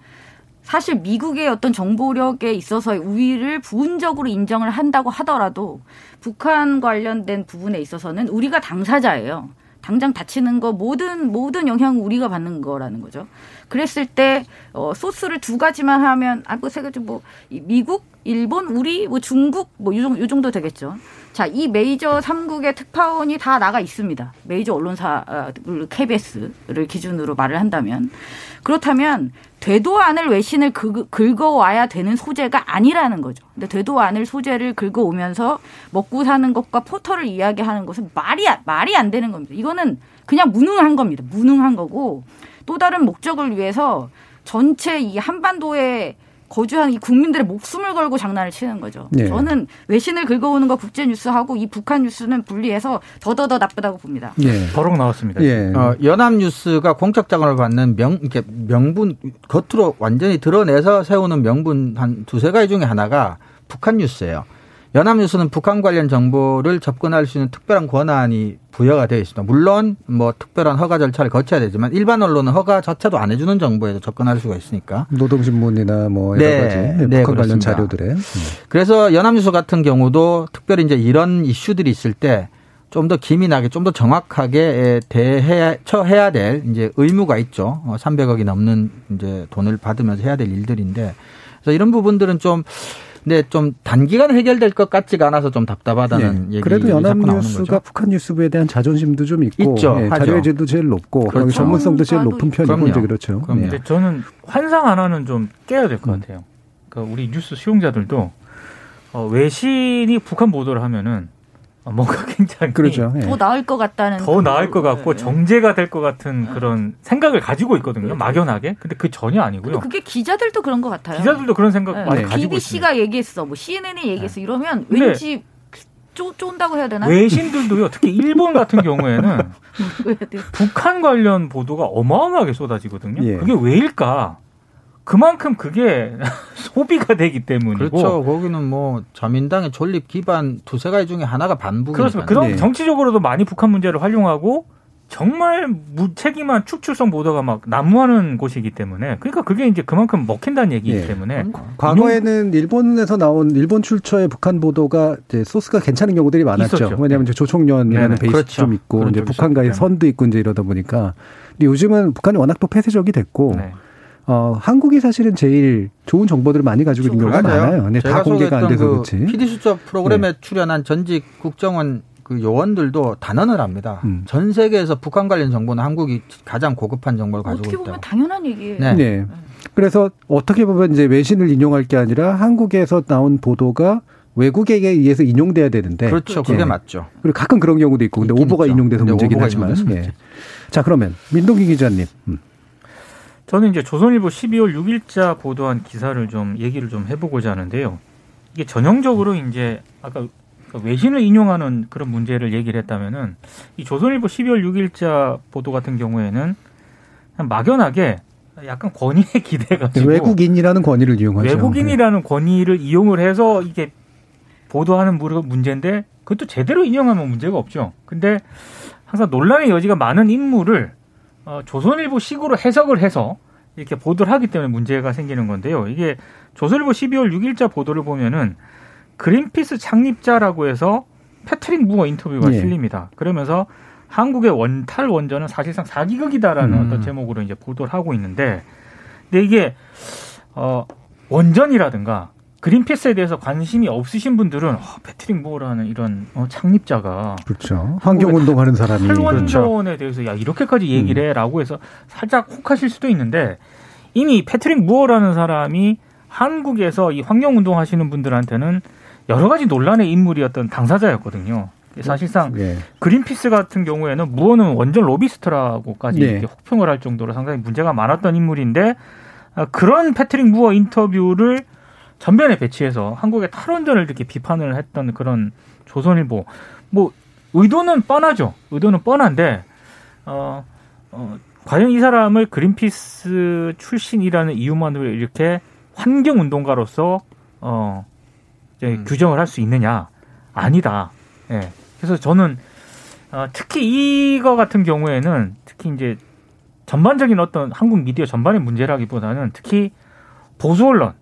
사실 미국의 어떤 정보력에 있어서의 우위를 부분적으로 인정을 한다고 하더라도 북한 관련된 부분에 있어서는 우리가 당사자예요. 당장 다치는 거 모든 모든 영향을 우리가 받는 거라는 거죠. 그랬을 때 어, 소스를 두 가지만 하면 아뭐세 가지 뭐이 미국, 일본, 우리, 뭐 중국 뭐요 정도, 되겠죠. 자, 이 메이저 삼국의 특파원이 다 나가 있습니다. 메이저 언론사 아, KBS를 기준으로 말을 한다면 그렇다면 되도 않을 외신을 긁- 긁어와야 되는 소재가 아니라는 거죠. 근데 되도 않을 소재를 긁어오면서 먹고 사는 것과 포털을 이야기하는 것은 말이 안- 말이 안 되는 겁니다. 이거는 그냥 무능한 겁니다. 무능한 거고 또 다른 목적을 위해서 전체 이 한반도에 거주하는 이 국민들의 목숨을 걸고 장난을 치는 거죠. 네. 저는 외신을 긁어오는 거 국제 뉴스하고 이 북한 뉴스는 분리해서 더더더 나쁘다고 봅니다. 예. 버럭 나왔습니다. 예. 어, 연합 뉴스가 공적 자금을 받는 명, 이렇게 명분, 겉으로 완전히 드러내서 세우는 명분 한 두세 가지 중에 하나가 북한 뉴스예요. 연합뉴스는 북한 관련 정보를 접근할 수 있는 특별한 권한이 부여가 되어 있습니다. 물론 뭐 특별한 허가 절차를 거쳐야 되지만 일반 언론은 허가조차도 안 해주는 정보에도 접근할 수가 있으니까 노동신문이나 뭐 여러 네. 가지 예, 네, 북한 관련 그렇습니다. 자료들에. 음. 그래서 연합뉴스 같은 경우도 특별히 이제 이런 이슈들이 있을 때 좀 더 기민하게 좀 더 정확하게 대해 처해야 될 이제 의무가 있죠. 어, 300억이 넘는 이제 돈을 받으면서 해야 될 일들인데 그래서 이런 부분들은 좀 근데 좀 단기간에 해결될 것 같지가 않아서 좀 답답하다는 예. 얘기 그래도 연합뉴스가. 북한 뉴스부에 대한 자존심도 좀 있고 있죠. 예, 하죠. 자료의제도 제일 높고 그렇죠. 전문성도 제일 높은 편이고 그럼요. 이제 그렇죠. 그럼요. 예. 근데 저는 환상 하나는 좀 깨야 될 것 같아요. 그러니까 우리 뉴스 수용자들도 어, 외신이 북한 보도를 하면은 뭔가 굉장히 그렇죠. 예. 더 나을 것 같다는 더 그- 나을 것 같고 예. 정제가 될 것 같은 그런 생각을 가지고 있거든요. 막연하게. 근데 그 전혀 아니고요. 그게 기자들도 그런 것 같아요. 기자들도 그런 생각 네. 많이 가지고 있습니다. BBC가 얘기했어, 뭐 CNN이 얘기했어 이러면 왠지 쪼, 쫀다고 해야 되나? 외신들도요. 특히 일본 같은 경우에는 뭐라고 해야 돼요? 북한 관련 보도가 어마어마하게 쏟아지거든요. 예. 그게 왜일까? 그만큼 그게 소비가 되기 때문이고 그렇죠. 거기는 뭐 자민당의 존립 기반 두세 가지 중에 하나가 반북이니까. 그렇습니다. 그런 네. 정치적으로도 많이 북한 문제를 활용하고 정말 무책임한 축출성 보도가 막 난무하는 곳이기 때문에 그러니까 그게 이제 그만큼 먹힌다는 얘기이기 예. 때문에 과거에는 일본에서 나온 일본 출처의 북한 보도가 이제 소스가 괜찮은 경우들이 많았죠. 있었죠. 왜냐하면 이제 조총련이라는 네네. 베이스 그렇죠. 좀 있고 이제 북한과의 선도 있고 이제 이러다 보니까. 근데 요즘은 북한이 워낙 또 폐쇄적이 됐고 네. 어, 한국이 사실은 제일 좋은 정보들을 많이 가지고 있는 경우가 맞아요. 많아요. 근데 다 제가 공개가 안 돼서 그 그렇지. 네. PD 수첩 프로그램에 출연한 전직 국정원 그 요원들도 단언을 합니다. 음. 전 세계에서 북한 관련 정보는 한국이 가장 고급한 정보를 가지고 어떻게 보면 있다. 당연한 얘기예요. 네. 네. 그래서 어떻게 보면 이제 외신을 인용할 게 아니라 한국에서 나온 보도가 외국에게 의해서 인용돼야 되는데 그렇죠. 그게 예. 맞죠. 그리고 가끔 그런 경우도 있고 근데 오보가 있죠. 인용돼서 근데 문제긴 하지만 인용돼서 예. 자 그러면 민동기 기자님 음. 저는 이제 조선일보 12월 6일자 보도한 기사를 좀 얘기를 좀 해보고자 하는데요. 이게 전형적으로 이제 아까 그 외신을 인용하는 그런 문제를 얘기를 했다면은 이 조선일보 12월 6일자 보도 같은 경우에는 막연하게 약간 권위에 기대가지고 외국인이라는 권위를 이용하죠. 네. 외국인이라는 권위를 이용을 해서 이게 보도하는 무- 문제인데 그것도 제대로 인용하면 문제가 없죠. 근데 항상 논란의 여지가 많은 인물을 어, 조선일보식으로 해석을 해서 이렇게 보도를 하기 때문에 문제가 생기는 건데요. 이게 조선일보 12월 6일자 보도를 보면은 그린피스 창립자라고 해서 패트릭 무어 인터뷰가 예. 실립니다. 그러면서 한국의 원탈 원전은 사실상 사기극이다라는 음. 어떤 제목으로 이제 보도를 하고 있는데, 근데 이게 어, 원전이라든가 그린피스에 대해서 관심이 없으신 분들은 어, 패트릭 무어라는 이런 어, 창립자가 그렇죠. 환경 운동하는 사람이 탈원전에 대해서 야 이렇게까지 얘기를 해라고 해서 살짝 혹하실 수도 있는데 이미 패트릭 무어라는 사람이 한국에서 이 환경 운동 하시는 분들한테는 여러 가지 논란의 인물이었던 당사자였거든요. 사실상 예. 그린피스 같은 경우에는 무어는 원전 로비스트라고까지 네. 혹평을 할 정도로 상당히 문제가 많았던 인물인데 아, 그런 패트릭 무어 인터뷰를 전면에 배치해서 한국의 탈원전을 이렇게 비판을 했던 그런 조선일보 뭐 의도는 뻔하죠. 의도는 뻔한데 어, 어 과연 이 사람을 그린피스 출신이라는 이유만으로 이렇게 환경 운동가로서 어 이제 음. 규정을 할 수 있느냐? 아니다. 예. 그래서 저는 어, 특히 이거 같은 경우에는 특히 이제 전반적인 어떤 한국 미디어 전반의 문제라기보다는 특히 보수 언론,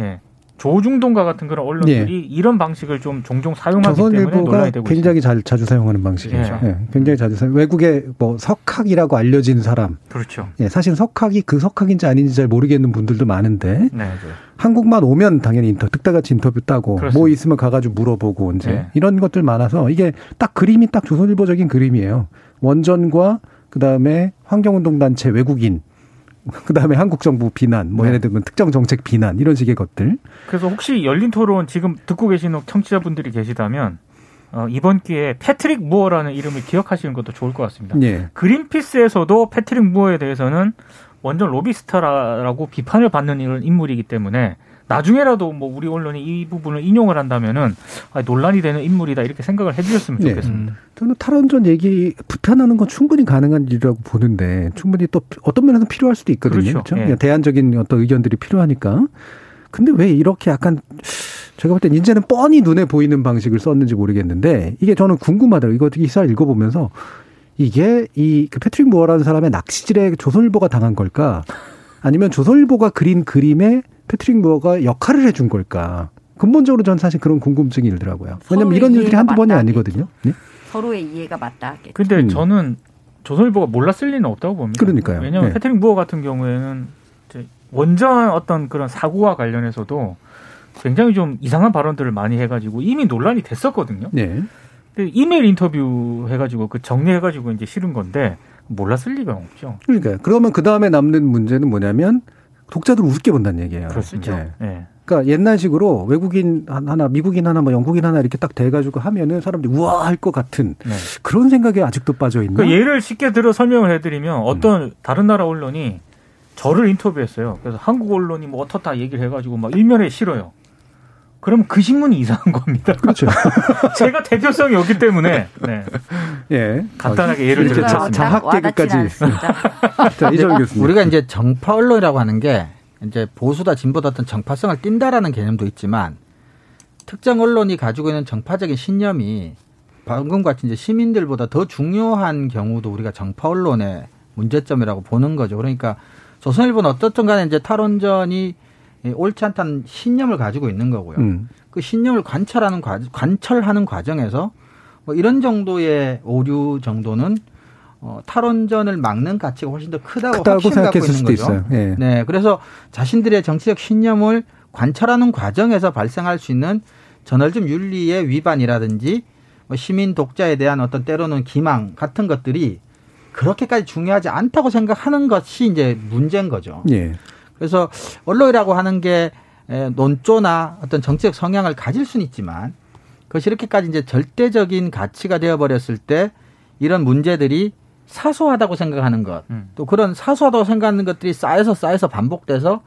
예. 조중동과 같은 그런 언론들이 이런 방식을 좀 종종 사용하기 때문에 논란이 되고 굉장히 있습니다. 잘 자주 사용하는 방식이죠. 예. 예, 굉장히 자주 사용. 외국의 뭐 석학이라고 알려진 사람, 그렇죠. 예, 사실 석학이 그 석학인지 아닌지 잘 모르겠는 분들도 많은데 네. 한국만 오면 당연히 인터 득달같이 인터뷰 따고 그렇습니다. 뭐 있으면 가가지고 물어보고 이제 네. 이런 것들 많아서 이게 딱 그림이 딱 조선일보적인 그림이에요. 원전과 그 다음에 환경운동단체 외국인, 그 다음에 한국 정부 비난, 뭐 네. 예를 들면 특정 정책 비난 이런 식의 것들. 그래서 혹시 열린 토론 지금 듣고 계시는 청취자분들이 계시다면 어, 이번 기회에 패트릭 무어라는 이름을 기억하시는 것도 좋을 것 같습니다. 예. 그린피스에서도 패트릭 무어에 대해서는 원전 로비스타라고 비판을 받는 이런 인물이기 때문에 나중에라도 뭐 우리 언론이 이 부분을 인용을 한다면은 아, 논란이 되는 인물이다 이렇게 생각을 해주셨으면 네. 좋겠습니다. 저는 탈원전 얘기 불편하는 건 충분히 가능한 일이라고 보는데 충분히 또 어떤 면에서 필요할 수도 있거든요. 그렇죠. 그렇죠? 예. 그냥 대안적인 어떤 의견들이 필요하니까. 근데 왜 이렇게 약간 제가 볼 땐 이제는 뻔히 눈에 보이는 방식을 썼는지 모르겠는데 이게 저는 궁금하더라고요. 이거 기사를 읽어보면서 이게 이 그 패트릭 무어라는 사람의 낚시질에 조선일보가 당한 걸까? 아니면 조선일보가 그린 그림에 패트릭 무어가 역할을 해준 걸까? 근본적으로 전 사실 그런 궁금증이 일더라고요. 왜냐면 이런 일들이 한두 번이. 아니거든요. 네? 서로의 이해가 맞다. 근데 음. 저는 조선일보가 몰랐을 리는 없다고 봅니다. 그러니까요. 왜냐하면 네. 패트릭 무어 같은 경우에는 원전 어떤 그런 사고와 관련해서도 굉장히 좀 이상한 발언들을 많이 해가지고 이미 논란이 됐었거든요. 네. 근데 이메일 인터뷰 해가지고 그 정리해가지고 이제 실은 건데 몰랐을 리가 없죠. 그러니까 그러면 그 다음에 남는 문제는 뭐냐면 독자들 우습게 본다는 얘기예요. 그렇습니다. 이제. 예. 그러니까 옛날식으로 외국인 하나, 미국인 하나, 뭐 영국인 하나 이렇게 딱 돼가지고 하면은 사람들이 우와 할 것 같은 네. 그런 생각에 아직도 빠져 있는. 그 예를 쉽게 들어 설명을 해드리면 어떤 다른 나라 언론이 저를 인터뷰했어요. 그래서 한국 언론이 뭐 어떻다 얘기를 해가지고 막 일면에 실어요. 그럼 그 신문이 이상한 겁니다. 그렇죠. 제가 대표성이 없기 때문에 네. 예. 간단하게 예를 이렇게 들었습니다. 자, 자학 개그까지. 자, 이정 교수님. 우리가 이제 정파 언론이라고 하는 게 이제 보수다 진보다 어떤 정파성을 띈다라는 개념도 있지만 특정 언론이 가지고 있는 정파적인 신념이 방금 같이 이제 시민들보다 더 중요한 경우도 우리가 정파 언론의 문제점이라고 보는 거죠. 그러니까 조선일보는 어떻든 간에 이제 탈원전이 옳지 않다는 신념을 가지고 있는 거고요. 음. 그 신념을 관철하는 과, 관철하는 과정에서 뭐 이런 정도의 오류 정도는 어, 탈원전을 막는 가치가 훨씬 더 크다고, 크다고 확신을 갖고 생각했을 있는 거죠. 있어요. 예. 네, 그래서 자신들의 정치적 신념을 관철하는 과정에서 발생할 수 있는 저널즘 윤리의 위반이라든지 뭐 시민 독자에 대한 어떤 때로는 기망 같은 것들이 그렇게까지 중요하지 않다고 생각하는 것이 이제 문제인 거죠. 예. 그래서 언론이라고 하는 게 에, 논조나 어떤 정치적 성향을 가질 수는 있지만 그것이 이렇게까지 이제 절대적인 가치가 되어버렸을 때 이런 문제들이 사소하다고 생각하는 것, 음. 또 그런 사소하다고 생각하는 것들이 쌓여서 쌓여서 반복돼서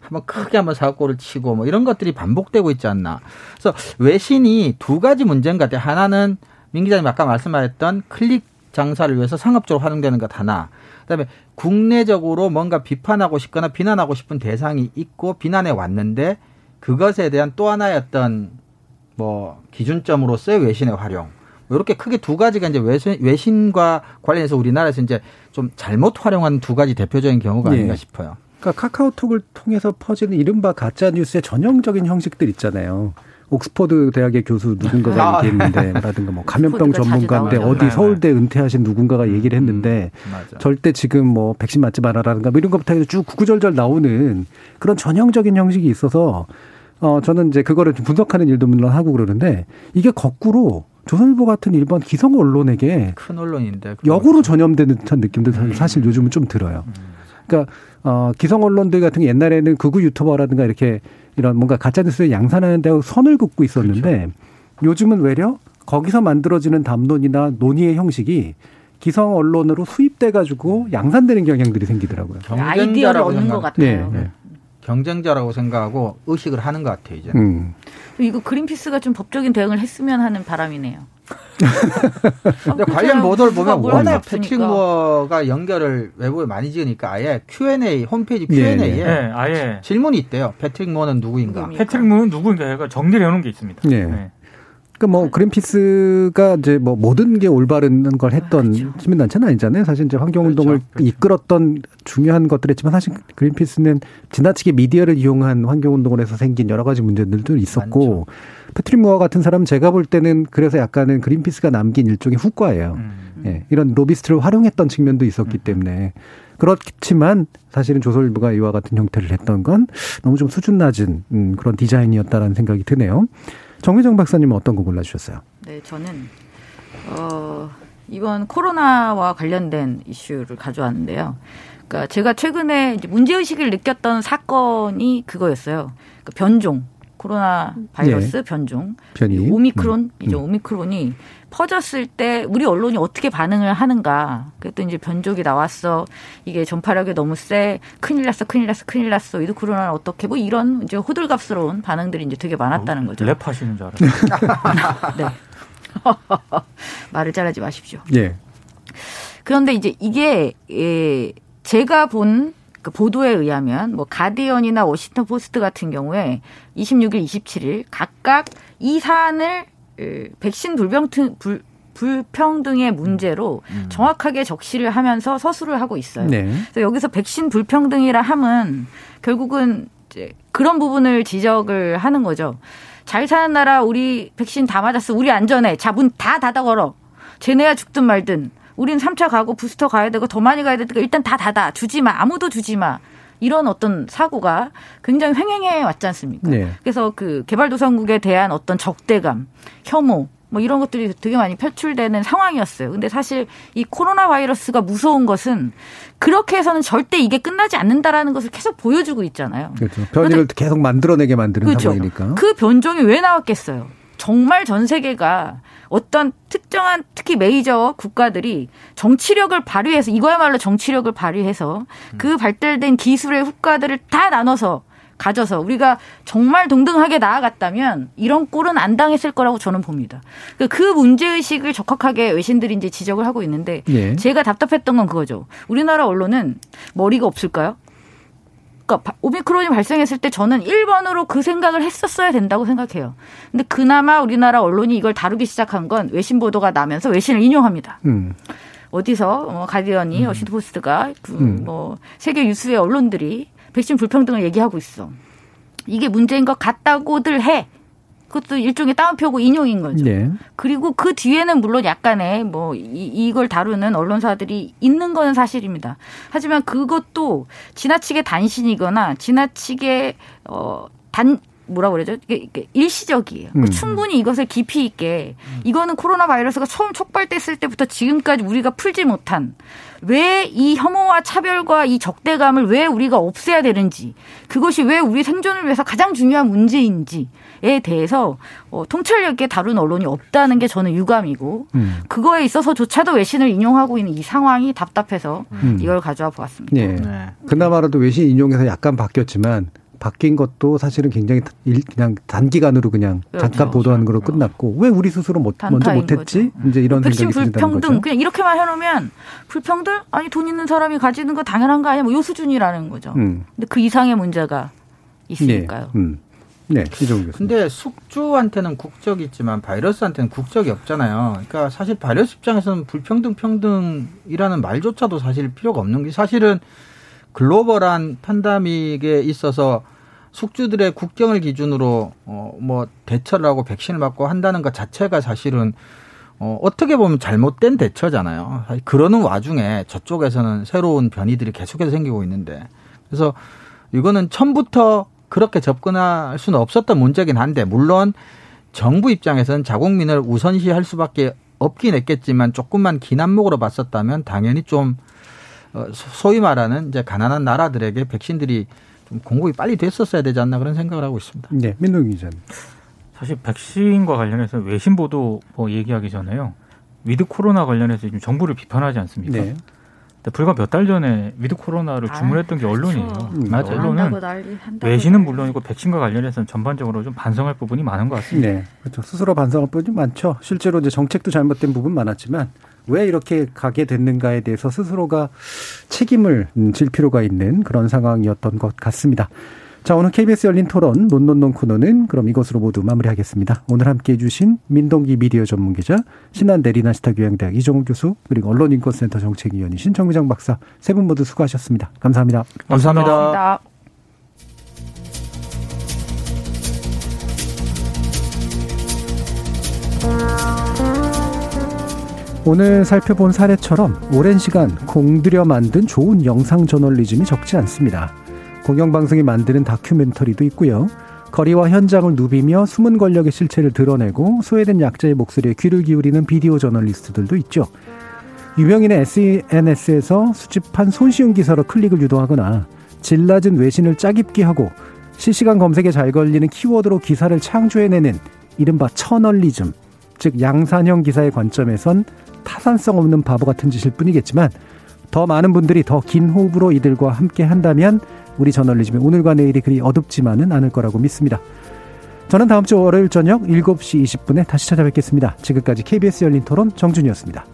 한번 크게 한번 사고를 치고 뭐 이런 것들이 반복되고 있지 않나. 그래서 외신이 두 가지 문제인 것 같아요. 하나는 민 기자님 아까 말씀하셨던 클릭 장사를 위해서 상업적으로 활용되는 것 하나. 그다음에 국내적으로 뭔가 비판하고 싶거나 비난하고 싶은 대상이 있고 비난해 왔는데 그것에 대한 또 하나의 어떤 뭐 기준점으로서의 외신의 활용. 뭐 이렇게 크게 두 가지가 이제 외신, 외신과 관련해서 우리나라에서 이제 좀 잘못 활용한 두 가지 대표적인 경우가 예. 아닌가 싶어요. 그러니까 카카오톡을 통해서 퍼지는 이른바 가짜 뉴스의 전형적인 형식들 있잖아요. 옥스퍼드 대학의 교수 누군가가 아. 얘기했는데, 라든가 뭐 감염병 전문가인데. 어디 네, 서울대 은퇴하신 누군가가 얘기를 했는데 맞아. 절대 지금 뭐 백신 맞지 말아라든가 뭐 이런 것부터 해서 쭉 구구절절 나오는 그런 전형적인 형식이 있어서 어 저는 이제 그거를 좀 분석하는 일도 물론 하고 그러는데 이게 거꾸로 조선일보 같은 일반 기성 언론에게 큰 언론인데 역으로 전염되는 듯한 느낌도 사실- 사실 요즘은 좀 들어요. 그러니까 어 기성 언론들 같은 게 옛날에는 극우 유튜버라든가 이렇게 이런 뭔가 가짜 뉴스를 양산하는 데 선을 긋고 있었는데 요즘은 외려 거기서 만들어지는 담론이나 논의의 형식이 기성 언론으로 수입돼 가지고 양산되는 경향들이 생기더라고요. 아이디어를 얻는 것 생각, 네. 같아요. 네. 경쟁자라고 생각하고 의식을 하는 것 같아요 이제. 음. 이거 그린피스가 좀 법적인 대응을 했으면 하는 바람이네요. 근데 관련 보도를 보면 뭘 워낙 없으니까. 패트릭 무어가 연결을 외부에 많이 지으니까 아예 Q&A 홈페이지 네, Q&A에 네, 아예 질문이 있대요. 패트릭 무어는 누구인가? 누구입니까? 패트릭 무어는 누구인가 해가 정리를 해놓은 게 있습니다. 네. 그러니까 뭐 그린피스가 이제 뭐 모든 게 올바른 걸 했던 그렇죠. 시민단체는 아니잖아요. 사실 이제 환경운동을 그렇죠. 그렇죠. 이끌었던 중요한 것들이지만 사실 그린피스는 지나치게 미디어를 이용한 환경운동을 해서 생긴 여러 가지 문제들도 있었고 패트릭 무어 같은 사람 은 제가 볼 때는 그래서 약간은 그린피스가 남긴 일종의 후과예요. 음. 예, 이런 로비스트를 활용했던 측면도 있었기 때문에 그렇지만 사실은 조선일보가 이와 같은 형태를 했던 건 너무 좀 수준 낮은 음, 그런 디자인이었다라는 생각이 드네요. 정미정 박사님은 어떤 거 골라주셨어요? 네, 저는 어, 이번 코로나와 관련된 이슈를 가져왔는데요. 그러니까 제가 최근에 이제 문제 의식을 느꼈던 사건이 그거였어요. 그 변종. 코로나 바이러스 변종. 변이. 오미크론이죠. 음. 오미크론이 퍼졌을 때 우리 언론이 어떻게 반응을 하는가. 그랬더니 이제 변종이 나왔어. 이게 전파력이 너무 세. 큰일 났어, 큰일 났어, 큰일 났어. 이도 코로나는 어떻게 뭐 이런 이제 호들갑스러운 반응들이 이제 되게 많았다는 거죠. 랩 하시는 줄 알았어요. 네. 말을 잘하지 마십시오. 예. 그런데 이제 이게 예, 제가 본 그 보도에 의하면 뭐 가디언이나 워싱턴 포스트 같은 경우에 26일, 27일 각각 이 사안을 에, 백신 불병등 불 불평등의 문제로 정확하게 적시를 하면서 서술을 하고 있어요. 네. 그래서 여기서 백신 불평등이라 함은 결국은 이제 그런 부분을 지적을 하는 거죠. 잘 사는 나라 우리 백신 다 맞았어. 우리 안전해. 자, 문 다 닫아 걸어. 쟤네야 죽든 말든. 우린 3차 가고 부스터 가야 되고 더 많이 가야 되니까 일단 다 닫아. 주지 마. 아무도 주지 마. 이런 어떤 사고가 굉장히 횡행해 왔지 않습니까? 네. 그래서 그 개발도상국에 대한 어떤 적대감, 혐오, 뭐 이런 것들이 되게 많이 표출되는 상황이었어요. 근데 사실 이 코로나 바이러스가 무서운 것은 그렇게 해서는 절대 이게 끝나지 않는다라는 것을 계속 보여주고 있잖아요. 그렇죠. 변이를 계속 만들어내게 만드는 그렇죠. 상황이니까. 그 변종이 왜 나왔겠어요? 정말 전 세계가 어떤 특정한 특히 메이저 국가들이 정치력을 발휘해서 이거야말로 정치력을 발휘해서 그 발달된 기술의 후과들을 다 나눠서 가져서 우리가 정말 동등하게 나아갔다면 이런 꼴은 안 당했을 거라고 저는 봅니다. 그그 문제의식을 적확하게 외신들이 이제 지적을 하고 있는데 예. 제가 답답했던 건 그거죠. 우리나라 언론은 머리가 없을까요? 그러니까 바- 오미크론이 발생했을 때 저는 1번으로 그 생각을 했었어야 된다고 생각해요. 근데 그나마 우리나라 언론이 이걸 다루기 시작한 건 외신 보도가 나면서 외신을 인용합니다. 음. 어디서 뭐 가디언이 워싱턴 포스트가 그 음. 뭐 세계 유수의 언론들이 백신 불평등을 얘기하고 있어. 이게 문제인 것 같다고들 해. 그것도 일종의 따옴표고 인용인 거죠. 예. 그리고 그 뒤에는 물론 약간의 뭐 이, 이걸 다루는 언론사들이 있는 건 사실입니다. 하지만 그것도 지나치게 단신이거나 지나치게 어단 뭐라 그러죠? 일시적이에요. 음. 충분히 이것을 깊이 있게 이거는 코로나 바이러스가 처음 촉발됐을 때부터 지금까지 우리가 풀지 못한 왜 이 혐오와 차별과 이 적대감을 왜 우리가 없애야 되는지 그것이 왜 우리 생존을 위해서 가장 중요한 문제인지 에 대해서 어, 통찰력 있게 다룬 언론이 없다는 게 저는 유감이고 음. 그거에 있어서조차도 외신을 인용하고 있는 이 상황이 답답해서 음. 이걸 가져와 보았습니다. 예. 네. 그나마라도 외신 인용해서 약간 바뀌었지만 바뀐 것도 사실은 굉장히 일- 그냥 단기간으로 그냥 그렇죠. 잠깐 보도하는 걸로 끝났고 왜 우리 스스로 못, 먼저 못했지? 이제 이런 백신 생각이 든다는 불평등 거죠. 그냥 이렇게만 해놓으면 불평등 아니 돈 있는 사람이 가지는 거 당연한 거 아니야 뭐 요 수준이라는 거죠. 음. 근데 그 이상의 문제가 예. 있으니까요. 음. 네, 이종우 교수님. 근데 숙주한테는 국적이 있지만 바이러스한테는 국적이 없잖아요. 그러니까 사실 바이러스 입장에서는 불평등 평등이라는 말조차도 사실 필요가 없는 게 사실은 글로벌한 팬데믹에 있어서 숙주들의 국경을 기준으로 어 뭐 대처를 하고 백신을 맞고 한다는 것 자체가 사실은 어 어떻게 보면 잘못된 대처잖아요. 그러는 와중에 저쪽에서는 새로운 변이들이 계속해서 생기고 있는데 그래서 이거는 처음부터 그렇게 접근할 수는 없었던 문제긴 한데 물론 정부 입장에서는 자국민을 우선시할 수밖에 없긴 했겠지만 조금만 긴 안목으로 봤었다면 당연히 좀 어, 소- 소위 말하는 이제 가난한 나라들에게 백신들이 좀 공급이 빨리 됐었어야 되지 않나 그런 생각을 하고 있습니다. 네, 민동 기자님. 사실 백신과 관련해서 외신 보도 뭐 얘기하기 전에요. with 코로나 관련해서 지금 정부를 비판하지 않습니까? 네. 근데 불과 몇 달 전에 with 코로나를 아, 주문했던 게 언론이에요. 그렇죠. 음, 맞아요. 한다고 언론은 난리, 외신은. 물론이고 백신과 관련해서는 전반적으로 좀 반성할 부분이 많은 것 같습니다. 네. 그렇죠. 스스로 반성할 부분이 많죠. 실제로 이제 정책도 잘못된 부분 많았지만 왜 이렇게 가게 됐는가에 대해서 스스로가 책임을 음, 질 필요가 있는 그런 상황이었던 것 같습니다. 자, 오늘 KBS 열린 토론 논논논 코너는 그럼 이것으로 모두 마무리하겠습니다. 오늘 함께 해주신 민동기 미디어 전문 기자, 신한대 리나시타 교양대학 이종우 교수, 그리고 언론인권센터 정책위원이신 정미정 박사 세 분 모두 수고하셨습니다. 감사합니다. 감사합니다. 고맙습니다. 오늘 살펴본 사례처럼 오랜 시간 공들여 만든 좋은 영상 저널리즘이 적지 않습니다. 공영방송이 만드는 다큐멘터리도 있고요. 거리와 현장을 누비며 숨은 권력의 실체를 드러내고 소외된 약자의 목소리에 귀를 기울이는 비디오 저널리스트들도 있죠. 유명인의 SNS에서 수집한 손쉬운 기사로 클릭을 유도하거나 질 낮은 외신을 짜깁기 하고 실시간 검색에 잘 걸리는 키워드로 기사를 창조해내는 이른바 처널리즘, 즉 양산형 기사의 관점에선 타산성 없는 바보 같은 짓일 뿐이겠지만 더 많은 분들이 더 긴 호흡으로 이들과 함께 한다면 우리 저널리즘의 오늘과 내일이 그리 어둡지만은 않을 거라고 믿습니다. 저는 다음 주 월요일 저녁 7시 20분에 다시 찾아뵙겠습니다. 지금까지 KBS 열린 토론 정준이었습니다.